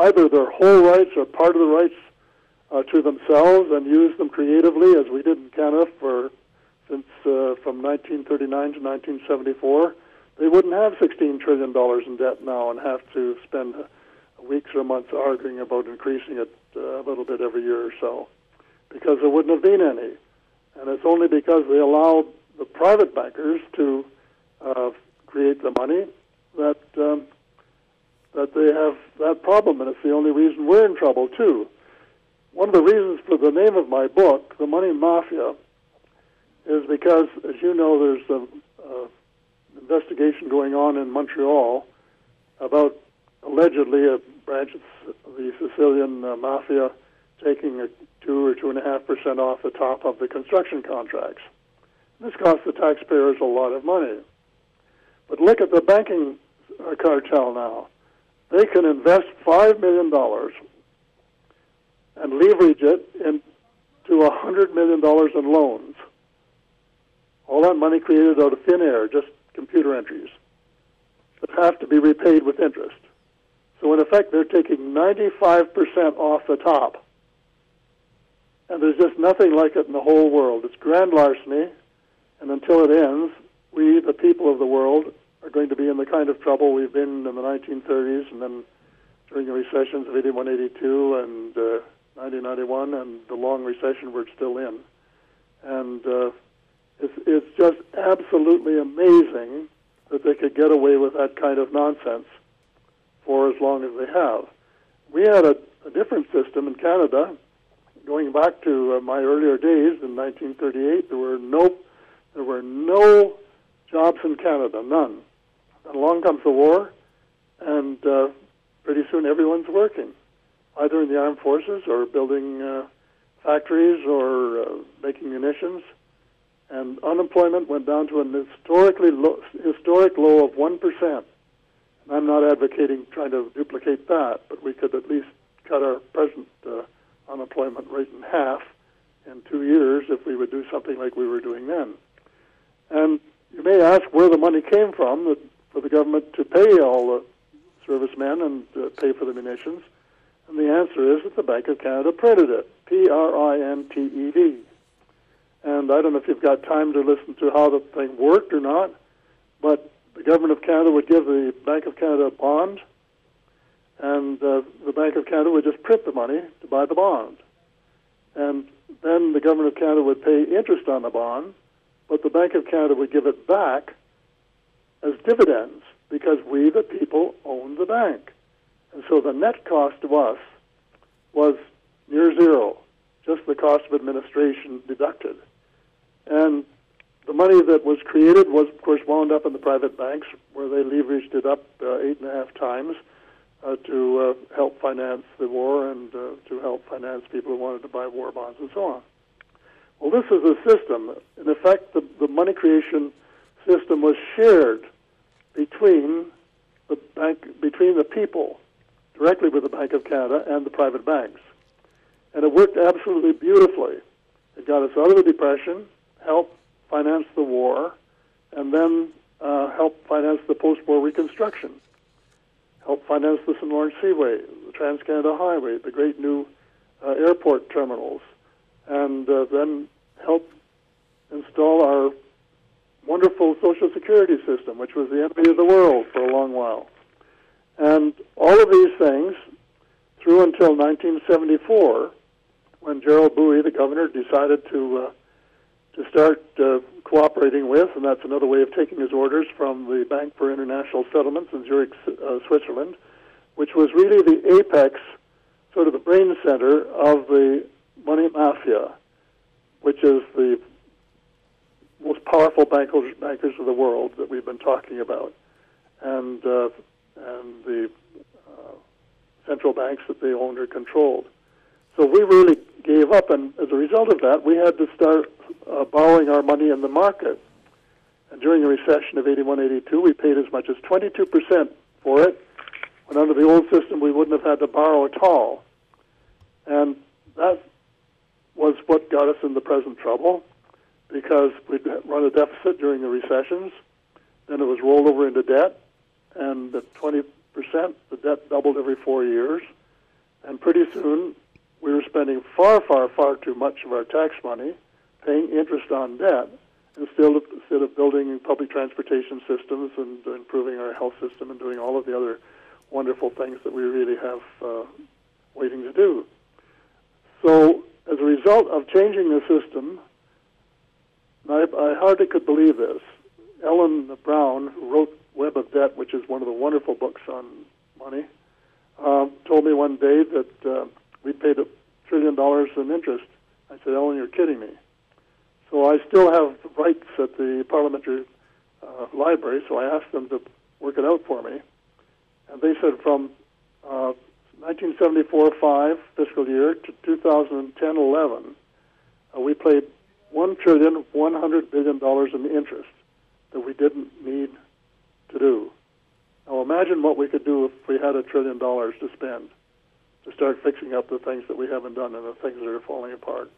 either their whole rights or part of the rights uh, to themselves and use them creatively, as we did in Canada for since uh, from 1939 to 1974, they wouldn't have 16 trillion dollars in debt now and have to spend uh, weeks or months arguing about increasing it uh, a little bit every year or so, because there wouldn't have been any. And it's only because they allowed the private bankers to uh, create the money that um, that they have that problem, and it's the only reason we're in trouble too. One of the reasons for the name of my book, The Money Mafia, is because, as you know, there's an investigation going on in Montreal about allegedly a branch of the Sicilian uh, mafia taking a two or two and a half percent off the top of the construction contracts. This costs the taxpayers a lot of money. But look at the banking uh, cartel now. They can invest $5 million and leverage it into a hundred million dollars in loans. All that money created out of thin air, just computer entries that have to be repaid with interest. So in effect, they're taking 95% off the top. And there's just nothing like it in the whole world. It's grand larceny, and until it ends, we, the people of the world, are going to be in the kind of trouble we've been in the 1930s and then during the recessions of 81, 82, and uh, 1991 and the long recession we're still in. And uh, it's, it's just absolutely amazing that they could get away with that kind of nonsense for as long as they have. We had a, a different system in Canada going back to uh, my earlier days in 1938. There were no there were no jobs in Canada, none. And along comes the war, and uh, pretty soon everyone's working either in the armed forces or building uh, factories or uh, making munitions. And unemployment went down to an historically low, historic low of one percent. And I'm not advocating trying to duplicate that, but we could at least cut our present uh, unemployment rate in half in two years if we would do something like we were doing then. And you may ask where the money came from for the government to pay all the servicemen and uh, pay for the munitions. And the answer is that the Bank of Canada printed it. P R I N T E D. And I don't know if you've got time to listen to how the thing worked or not, but the government of Canada would give the Bank of Canada a bond, and uh, the Bank of Canada would just print the money to buy the bond. And then the government of Canada would pay interest on the bond, but the Bank of Canada would give it back as dividends because we, the people, own the bank. And so the net cost to us was near zero, just the cost of administration deducted. And the money that was created was, of course, wound up in the private banks, where they leveraged it up uh, eight and a half times uh, to uh, help finance the war and uh, to help finance people who wanted to buy war bonds and so on. Well, this is a system. In effect, the, the money creation system was shared between the bank, between the people directly with the Bank of Canada and the private banks. And it worked absolutely beautifully. It got us out of the Depression. Help finance the war, and then uh, help finance the post-war reconstruction, help finance the St. Lawrence Seaway, the Trans-Canada Highway, the great new uh, airport terminals, and uh, then help install our wonderful Social Security system, which was the envy of the world for a long while. And all of these things, through until 1974, when Gerald Bouey, the governor, decided to uh, to start uh, cooperating with, and that's another way of taking his orders from the Bank for International Settlements in Zurich, uh, Switzerland, which was really the apex, sort of the brain center of the money mafia, which is the most powerful bankers, bankers of the world that we've been talking about, and uh, and the uh, central banks that they owned or controlled. So we really gave up, and as a result of that, we had to start uh, borrowing our money in the market. And during the recession of 81 82, we paid as much as 22% for it, when under the old system we wouldn't have had to borrow at all. And that was what got us in the present trouble because we'd run a deficit during the recessions, then it was rolled over into debt, and at 20%, the debt doubled every four years, and pretty soon we were spending far, far, far too much of our tax money paying interest on debt instead of, instead of building public transportation systems and improving our health system and doing all of the other wonderful things that we really have uh, waiting to do. So, as a result of changing the system, I, I hardly could believe this. Ellen Brown, who wrote Web of Debt, which is one of the wonderful books on money, um, told me one day that uh, we paid a trillion dollars in interest. I said, Ellen, you're kidding me. So I still have rights at the parliamentary uh, library, so I asked them to work it out for me. And they said from uh, 1974-5 fiscal year to 2010-11, uh, we paid one trillion one hundred billion dollars in interest that we didn't need to do. Now imagine what we could do if we had a trillion dollars to spend to start fixing up the things that we haven't done and the things that are falling apart.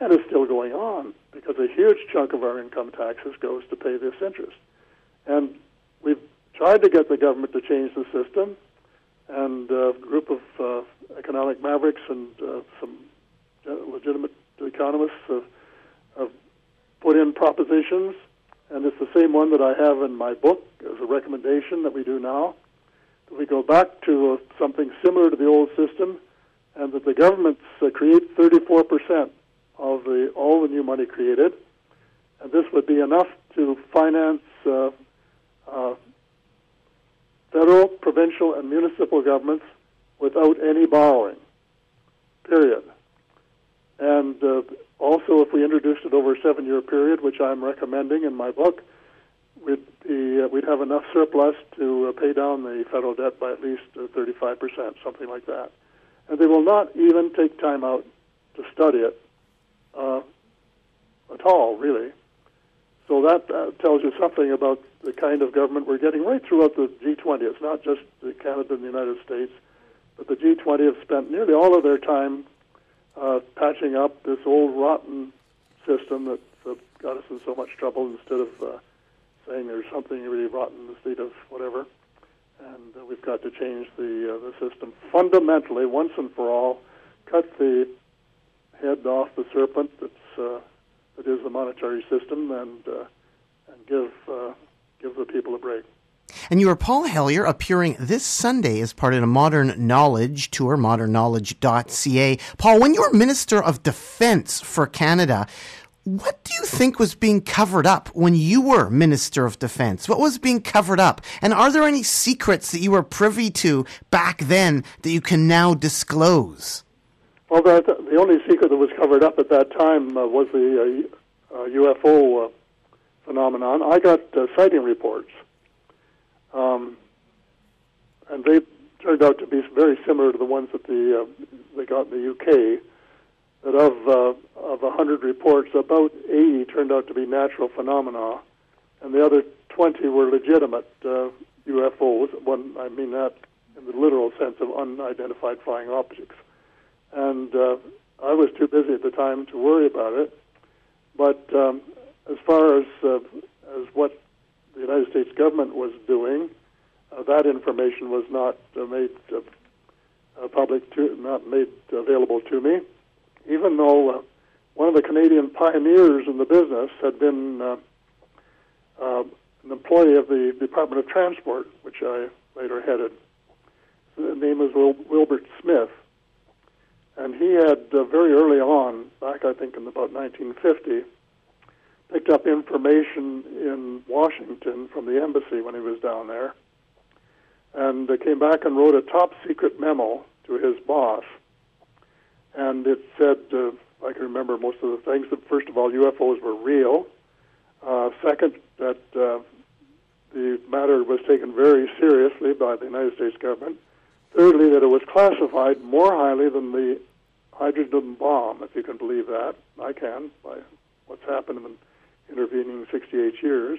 And it's still going on because a huge chunk of our income taxes goes to pay this interest. And we've tried to get the government to change the system, and a group of uh, economic mavericks and uh, some legitimate economists have, have put in propositions, and it's the same one that I have in my book as a recommendation that we do now. We go back to something similar to the old system, and that the governments uh, create 34 percent of the all the new money created, and this would be enough to finance uh, uh, federal, provincial, and municipal governments without any borrowing. Period. And uh, also, if we introduced it over a seven-year period, which I'm recommending in my book, we'd be, uh, we'd have enough surplus to uh, pay down the federal debt by at least uh, 35 percent, something like that. And they will not even take time out to study it uh, at all, really. So that uh, tells you something about the kind of government we're getting right throughout the G20. It's not just Canada and the United States, but the G20 have spent nearly all of their time patching up this old rotten system that uh, got us in so much trouble instead of saying there's something really rotten in the state of whatever. And uh, we've got to change the uh, the system fundamentally, once and for all. Cut the head off the serpent that's uh, that is the monetary system, and uh, and give uh, give the people a break. And you are Paul Hellyer appearing this Sunday as part of the Modern Knowledge Tour, modernknowledge.ca. Paul, when you were Minister of Defense for Canada, what do you think was being covered up when you were Minister of Defense? What was being covered up? And are there any secrets that you were privy to back then that you can now disclose? Well, the, the only secret that was covered up at that time uh, was the uh, uh, UFO uh, phenomenon. I got uh, sighting reports, um, and they turned out to be very similar to the ones that the uh, they got in the UK. That of uh, of hundred reports, about eighty turned out to be natural phenomena, and the other twenty were legitimate uh, UFOs. One, I mean that in the literal sense of unidentified flying objects. And uh, I was too busy at the time to worry about it. But um, as far as uh, as what the United States government was doing, uh, that information was not uh, made uh, public to, not made available to me. Even though uh, one of the Canadian pioneers in the business had been uh, uh, an employee of the Department of Transport, which I later headed. The name is Wil- Wilbert Smith, and he had uh, very early on, back I think in about 1950, picked up information in Washington from the embassy when he was down there, and uh, came back and wrote a top secret memo to his boss. It said, uh, I can remember most of the things. That first of all, UFOs were real. Uh, second, that uh, the matter was taken very seriously by the United States government. Thirdly, that it was classified more highly than the hydrogen bomb, if you can believe that. I can, by what's happened in the intervening 68 years.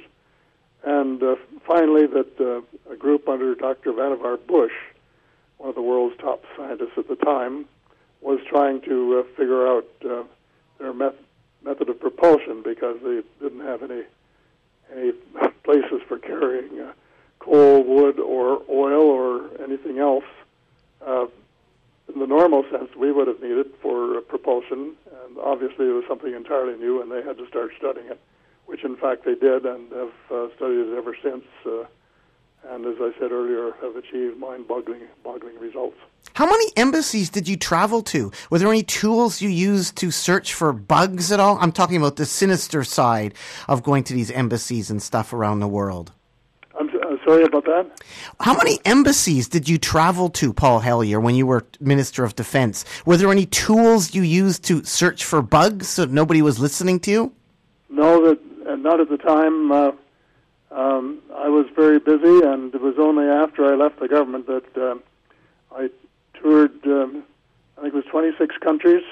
And uh, finally, that uh, a group under Dr. Vannevar Bush, one of the world's top scientists at the time, was trying to uh, figure out uh, their met- method of propulsion because they didn't have any any places for carrying uh, coal, wood, or oil, or anything else. Uh, in the normal sense, we would have needed for uh, propulsion, and obviously it was something entirely new, and they had to start studying it, which in fact they did, and have uh, studied it ever since. Uh, and as I said earlier, have achieved mind-boggling, boggling results. How many embassies did you travel to? Were there any tools you used to search for bugs at all? I'm talking about the sinister side of going to these embassies and stuff around the world. I'm sorry about that. How many embassies did you travel to, Paul Hellyer, when you were Minister of Defense? Were there any tools you used to search for bugs so nobody was listening to you? No, that uh, not at the time. Uh, um, I was very busy, and it was only after I left the government that um I toured. Um, I think it was 26 countries,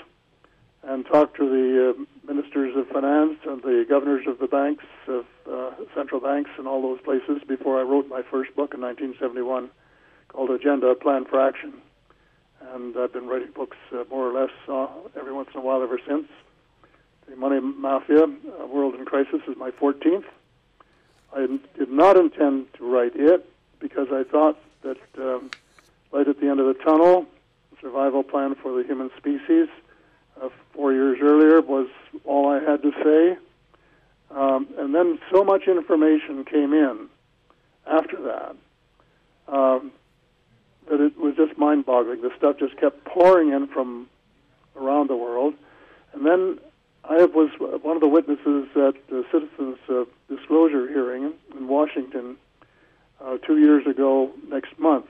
and talked to the uh, ministers of finance and the governors of the banks, of uh, central banks, and all those places before I wrote my first book in 1971, called Agenda: A Plan for Action. And I've been writing books uh, more or less uh, every once in a while ever since. The Money Mafia, uh, World in Crisis, is my 14th. I did not intend to write it because I thought that um, light at the end of the tunnel, survival plan for the human species, uh, four years earlier was all I had to say. Um, and then so much information came in after that um, that it was just mind-boggling. The stuff just kept pouring in from around the world, and then I was one of the witnesses at the Citizens uh, Disclosure hearing in Washington uh, two years ago next month,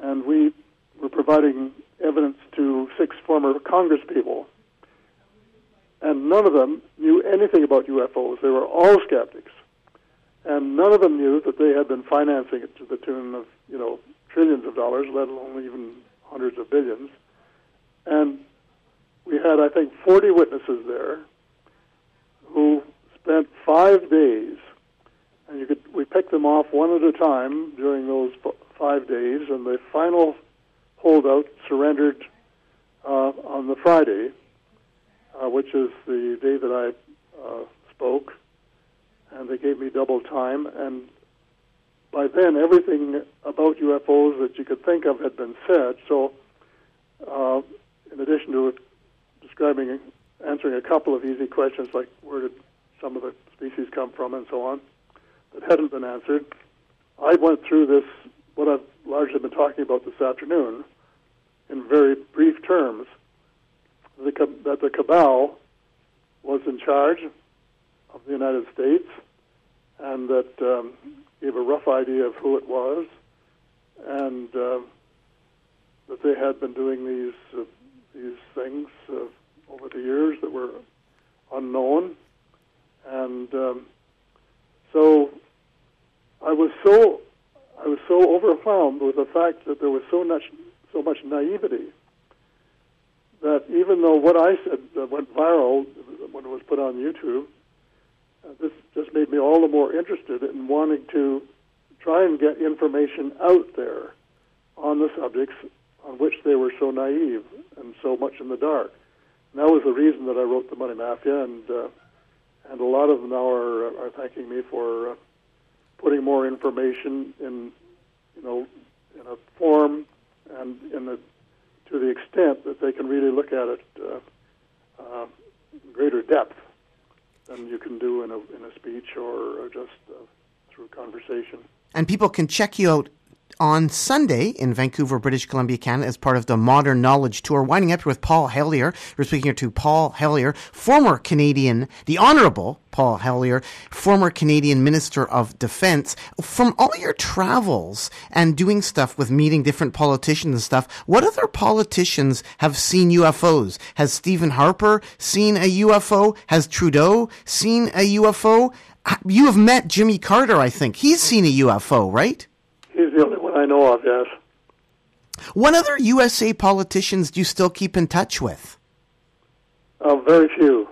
and we were providing evidence to six former Congresspeople, and none of them knew anything about UFOs. They were all skeptics, and none of them knew that they had been financing it to the tune of you know trillions of dollars, let alone even hundreds of billions, and we had, I think, 40 witnesses there who spent five days, and you could we picked them off one at a time during those five days, and the final holdout surrendered uh, on the Friday, uh, which is the day that I uh, spoke, and they gave me double time, and by then everything about UFOs that you could think of had been said. So, uh, in addition to describing, answering a couple of easy questions like where did some of the species come from and so on that hadn't been answered. I went through this, what I've largely been talking about this afternoon, in very brief terms. The, that the cabal was in charge of the United States and that um, gave a rough idea of who it was and uh, that they had been doing these uh, these things uh, over the years that were unknown, and um, so I was so I was so overwhelmed with the fact that there was so much so much naivety that even though what I said went viral when it was put on YouTube, uh, this just made me all the more interested in wanting to try and get information out there on the subjects on which they were so naive and so much in the dark. And that was the reason that I wrote The Money Mafia, and uh, and a lot of them now are are thanking me for uh, putting more information in, you know, in a form and in the to the extent that they can really look at it uh, uh, in greater depth than you can do in a in a speech or, or just uh, through conversation. And people can check you out on Sunday in Vancouver, British Columbia, Canada, as part of the Modern Knowledge Tour. Winding up here with Paul Hellyer. We're speaking here to Paul Hellyer, former Canadian, the Honorable Paul Hellyer, former Canadian Minister of Defense. From all your travels and doing stuff with meeting different politicians and stuff, what other politicians have seen UFOs? Has Stephen Harper seen a UFO? Has Trudeau seen a UFO? You have met Jimmy Carter, I think. He's seen a UFO, right? He's the only I know of. Yes. What other USA politicians do you still keep in touch with? Uh, very few.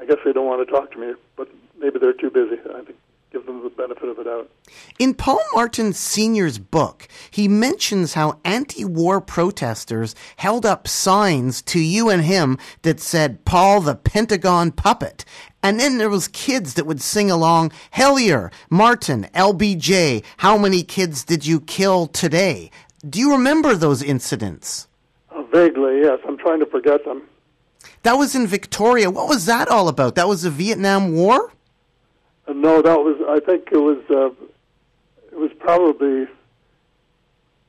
I guess they don't want to talk to me, but maybe they're too busy. I think give them the benefit of the doubt. In Paul Martin Sr.'s book, he mentions how anti war protesters held up signs to you and him that said, Paul the Pentagon puppet. And then there was kids that would sing along, Hellyer, Martin, LBJ, how many kids did you kill today? Do you remember those incidents? Uh, vaguely, yes. I'm trying to forget them. That was in Victoria. What was that all about? That was the Vietnam War? Uh, no, that was. I think it was. Uh, it was probably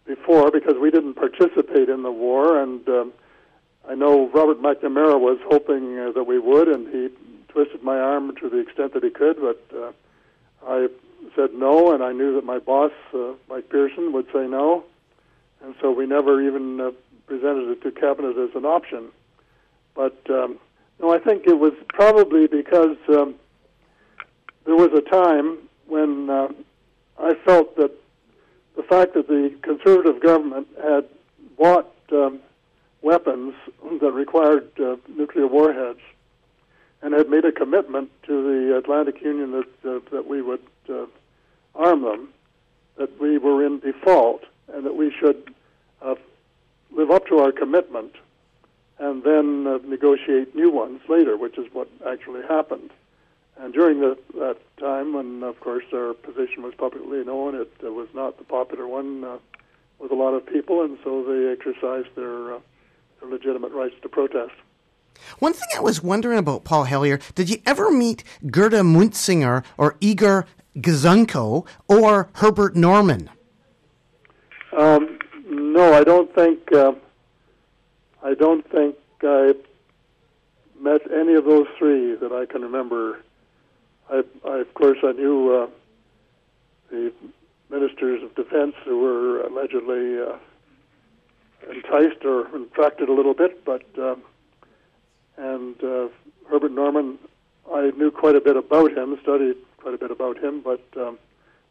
before because we didn't participate in the war, and um, I know Robert McNamara was hoping uh, that we would, and he twisted my arm to the extent that he could, but uh, I said no, and I knew that my boss, uh, Mike Pearson, would say no, and so we never even uh, presented it to cabinet as an option. But um, no, I think it was probably because um, there was a time when uh, I felt that the fact that the conservative government had bought um, weapons that required uh, nuclear warheads and had made a commitment to the Atlantic Union that uh, that we would uh, arm them, that we were in default, and that we should uh, live up to our commitment, and then uh, negotiate new ones later, which is what actually happened. And during the, that time, when of course our position was publicly known, it was not the popular one uh, with a lot of people, and so they exercised their, uh, their legitimate rights to protest. One thing I was wondering about Paul Hellyer, did you ever meet Gerda Munsinger or Igor Gouzenko or Herbert Norman? Um, no, I don't think. Uh, I don't think I met any of those three that I can remember. I, I of course, I knew uh, the ministers of defense who were allegedly uh, enticed or attracted a little bit, but um, and uh, Herbert Norman, I knew quite a bit about him, studied quite a bit about him, but um,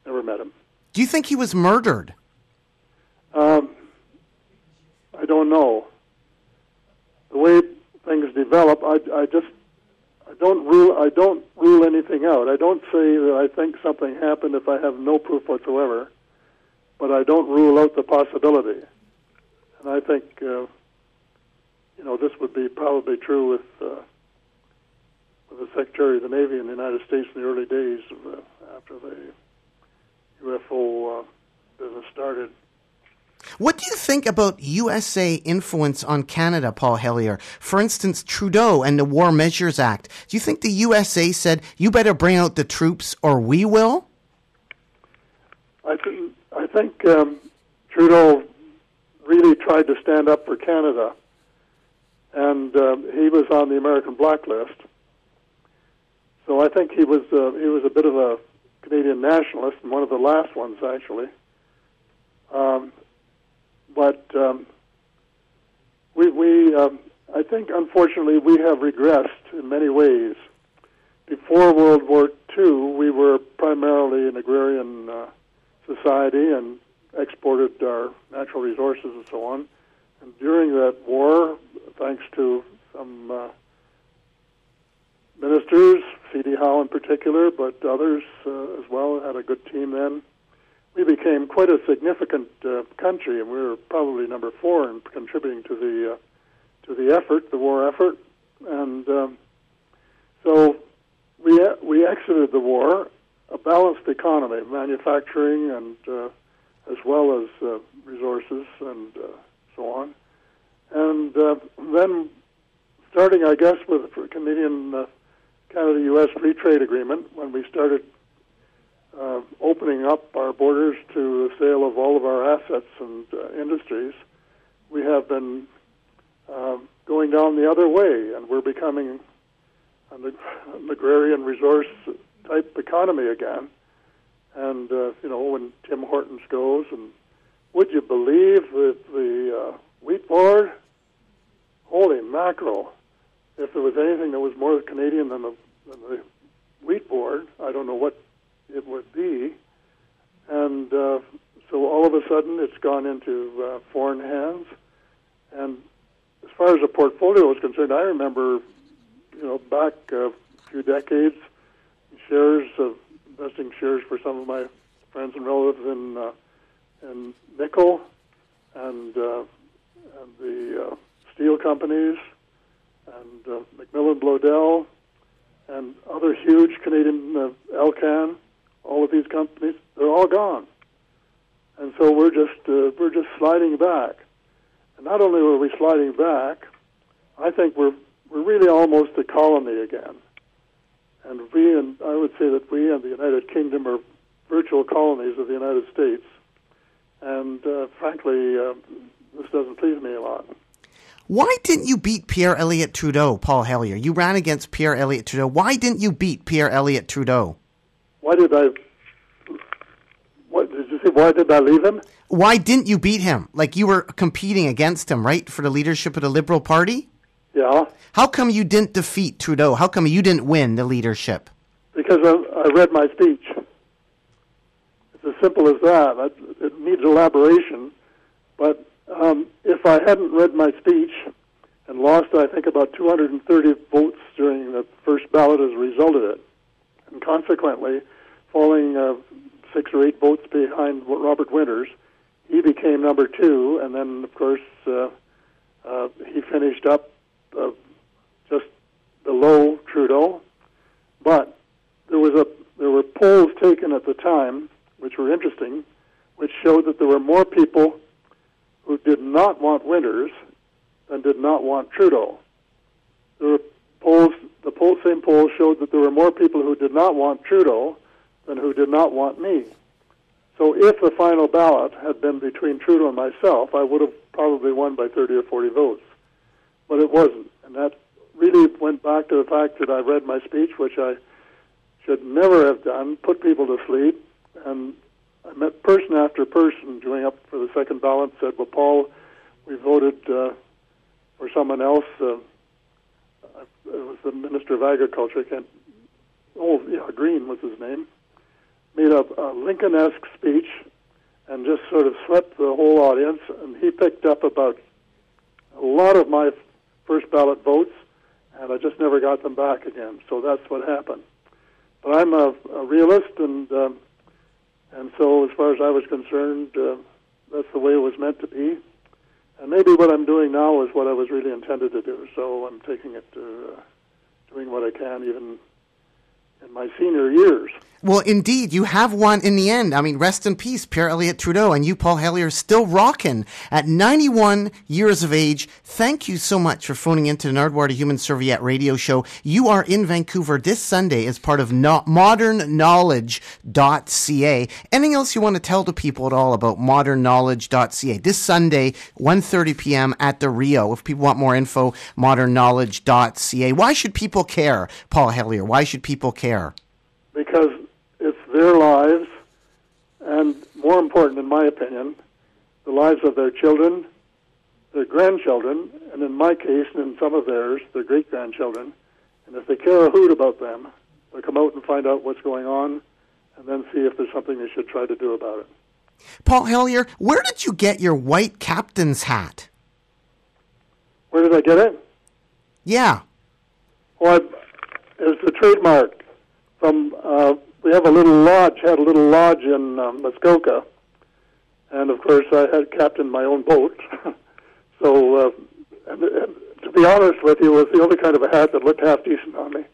never met him. Do you think he was murdered? Um, I don't know. The way things develop, I, I just I don't rule I don't rule anything out. I don't say that I think something happened if I have no proof whatsoever, but I don't rule out the possibility. And I think uh, you know this would be probably true with uh, with the Secretary of the Navy in the United States in the early days of, uh, after the UFO uh, business started. What do you think about USA influence on Canada, Paul Hellyer? For instance, Trudeau and the War Measures Act. Do you think the USA said, you better bring out the troops or we will? I, th- I think um, Trudeau really tried to stand up for Canada, and um, he was on the American blacklist. So I think he was uh, he was a bit of a Canadian nationalist, and one of the last ones actually. Um, but um, we, we um, I think, unfortunately, we have regressed in many ways. Before World War II, we were primarily an agrarian uh, society and exported our natural resources and so on. And during that war, thanks to some uh, ministers, C.D. Howe in particular, but others uh, as well, had a good team then we became quite a significant uh, country, and we were probably number four in contributing to the uh, to the effort, the war effort, and um, so we we exited the war a balanced economy, manufacturing and uh, as well as uh, resources and uh, so on. And uh, then, starting, I guess, with Canadian uh, Canada-U.S. Free Trade Agreement, when we started uh, opening up our borders to the sale of all of our assets and uh, industries, we have been uh, going down the other way, and we're becoming an, an agrarian resource type economy again. And uh, you know, when Tim Hortons goes, and would you believe that the uh, wheat board? Holy mackerel! If there was anything that was more Canadian than the, than the wheat board, I don't know what it would be. And uh, so all of a sudden, it's gone into uh, foreign hands. And as far as the portfolio is concerned, I remember, you know, back a few decades, shares of investing shares for some of my friends and relatives in uh, in nickel and, uh, and the uh, steel companies and uh, MacMillan Bloedel and other huge Canadian uh, Alcan, all of these companies, they're all gone. And so we're just uh, we're just sliding back. And not only are we sliding back, I think we're we're really almost a colony again. And we and I would say that we and the United Kingdom are virtual colonies of the United States. And uh, frankly, uh, this doesn't please me a lot. Why didn't you beat Pierre Elliott Trudeau, Paul Hellyer? You ran against Pierre Elliott Trudeau. Why didn't you beat Pierre Elliott Trudeau? Why did I? What did you say? Why did I leave him? Why didn't you beat him? Like you were competing against him, right, for the leadership of the Liberal Party? Yeah. How come you didn't defeat Trudeau? How come you didn't win the leadership? Because I, I read my speech. It's as simple as that. It needs elaboration, but um, if I hadn't read my speech and lost, I think, about 230 votes during the first ballot as a result of it, and consequently falling uh, six or eight votes behind Robert Winters, he became number two, and then, of course, uh, uh, he finished up uh, just below Trudeau. But there was a there were polls taken at the time, which were interesting, which showed that there were more people who did not want Winters and did not want Trudeau. There were polls, the poll, same polls showed that there were more people who did not want Trudeau than who did not want me. So if the final ballot had been between Trudeau and myself, I would have probably won by 30 or 40 votes. But it wasn't. And that really went back to the fact that I read my speech, which I should never have done, put people to sleep, and I met person after person going up for the second ballot said, well, Paul, we voted uh, for someone else. Uh, it was the Minister of Agriculture. I can't. Oh, yeah, Greene was his name. Made a, a Lincoln-esque speech and just sort of swept the whole audience. And he picked up about a lot of my first ballot votes, and I just never got them back again. So that's what happened. But I'm a, a realist, and um, and so as far as I was concerned, uh, that's the way it was meant to be. And maybe what I'm doing now is what I was really intended to do. So I'm taking it, uh, doing what I can, even in my senior years. Well, indeed, you have won in the end. I mean, rest in peace, Pierre Elliott Trudeau, and you, Paul Hellyer, still rocking at 91 years of age. Thank you so much for phoning into the Nardwuar Human Serviette radio show. You are in Vancouver this Sunday as part of no- modernknowledge.ca. Anything else you want to tell the people at all about modernknowledge.ca? This Sunday, 1.30 p.m. at the Rio. If people want more info, modernknowledge.ca. Why should people care, Paul Hellyer? Why should people care? Because it's their lives, and more important, in my opinion, the lives of their children, their grandchildren, and in my case, and in some of theirs, their great grandchildren. And if they care a hoot about them, they'll come out and find out what's going on, and then see if there's something they should try to do about it. Paul Hellyer, where did you get your white captain's hat? Where did I get it? Yeah. Well, I, it's a trademark from. Uh, we have a little lodge. Had a little lodge in um, Muskoka, and of course I had captained my own boat. so, uh, to be honest with you, it was the only kind of a hat that looked half decent on me.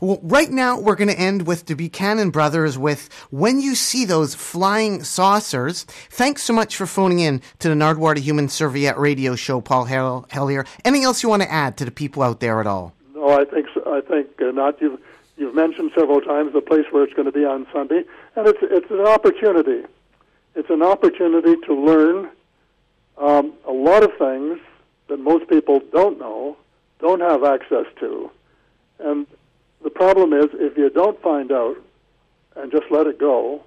Well, right now we're going to end with the Buchanan brothers with When You See Those Flying Saucers. Thanks so much for phoning in to the Nardwuar Human Serviette radio show, Paul Hell- Hellyer. Anything else you want to add to the people out there at all? No, I think so. I think uh, not. You've you've mentioned several times the place where it's going to be on Sunday, and it's it's an opportunity. It's an opportunity to learn um, a lot of things that most people don't know, don't have access to, and the problem is if you don't find out and just let it go,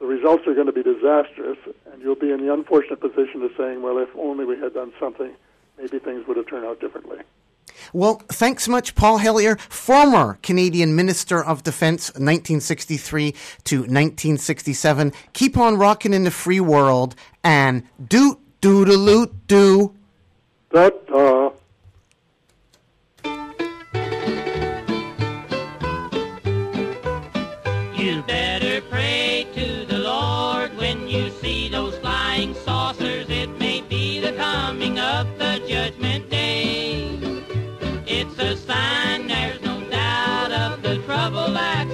the results are going to be disastrous, and you'll be in the unfortunate position of saying, "Well, if only we had done something, maybe things would have turned out differently." Well, thanks much, Paul Hellyer, former Canadian Minister of Defense, 1963 to 1967. Keep on rocking in the free world and doot doodaloot doo. That uh, You better pray to the Lord when you see those flying saucers. It may be the coming of the judgment day. Of the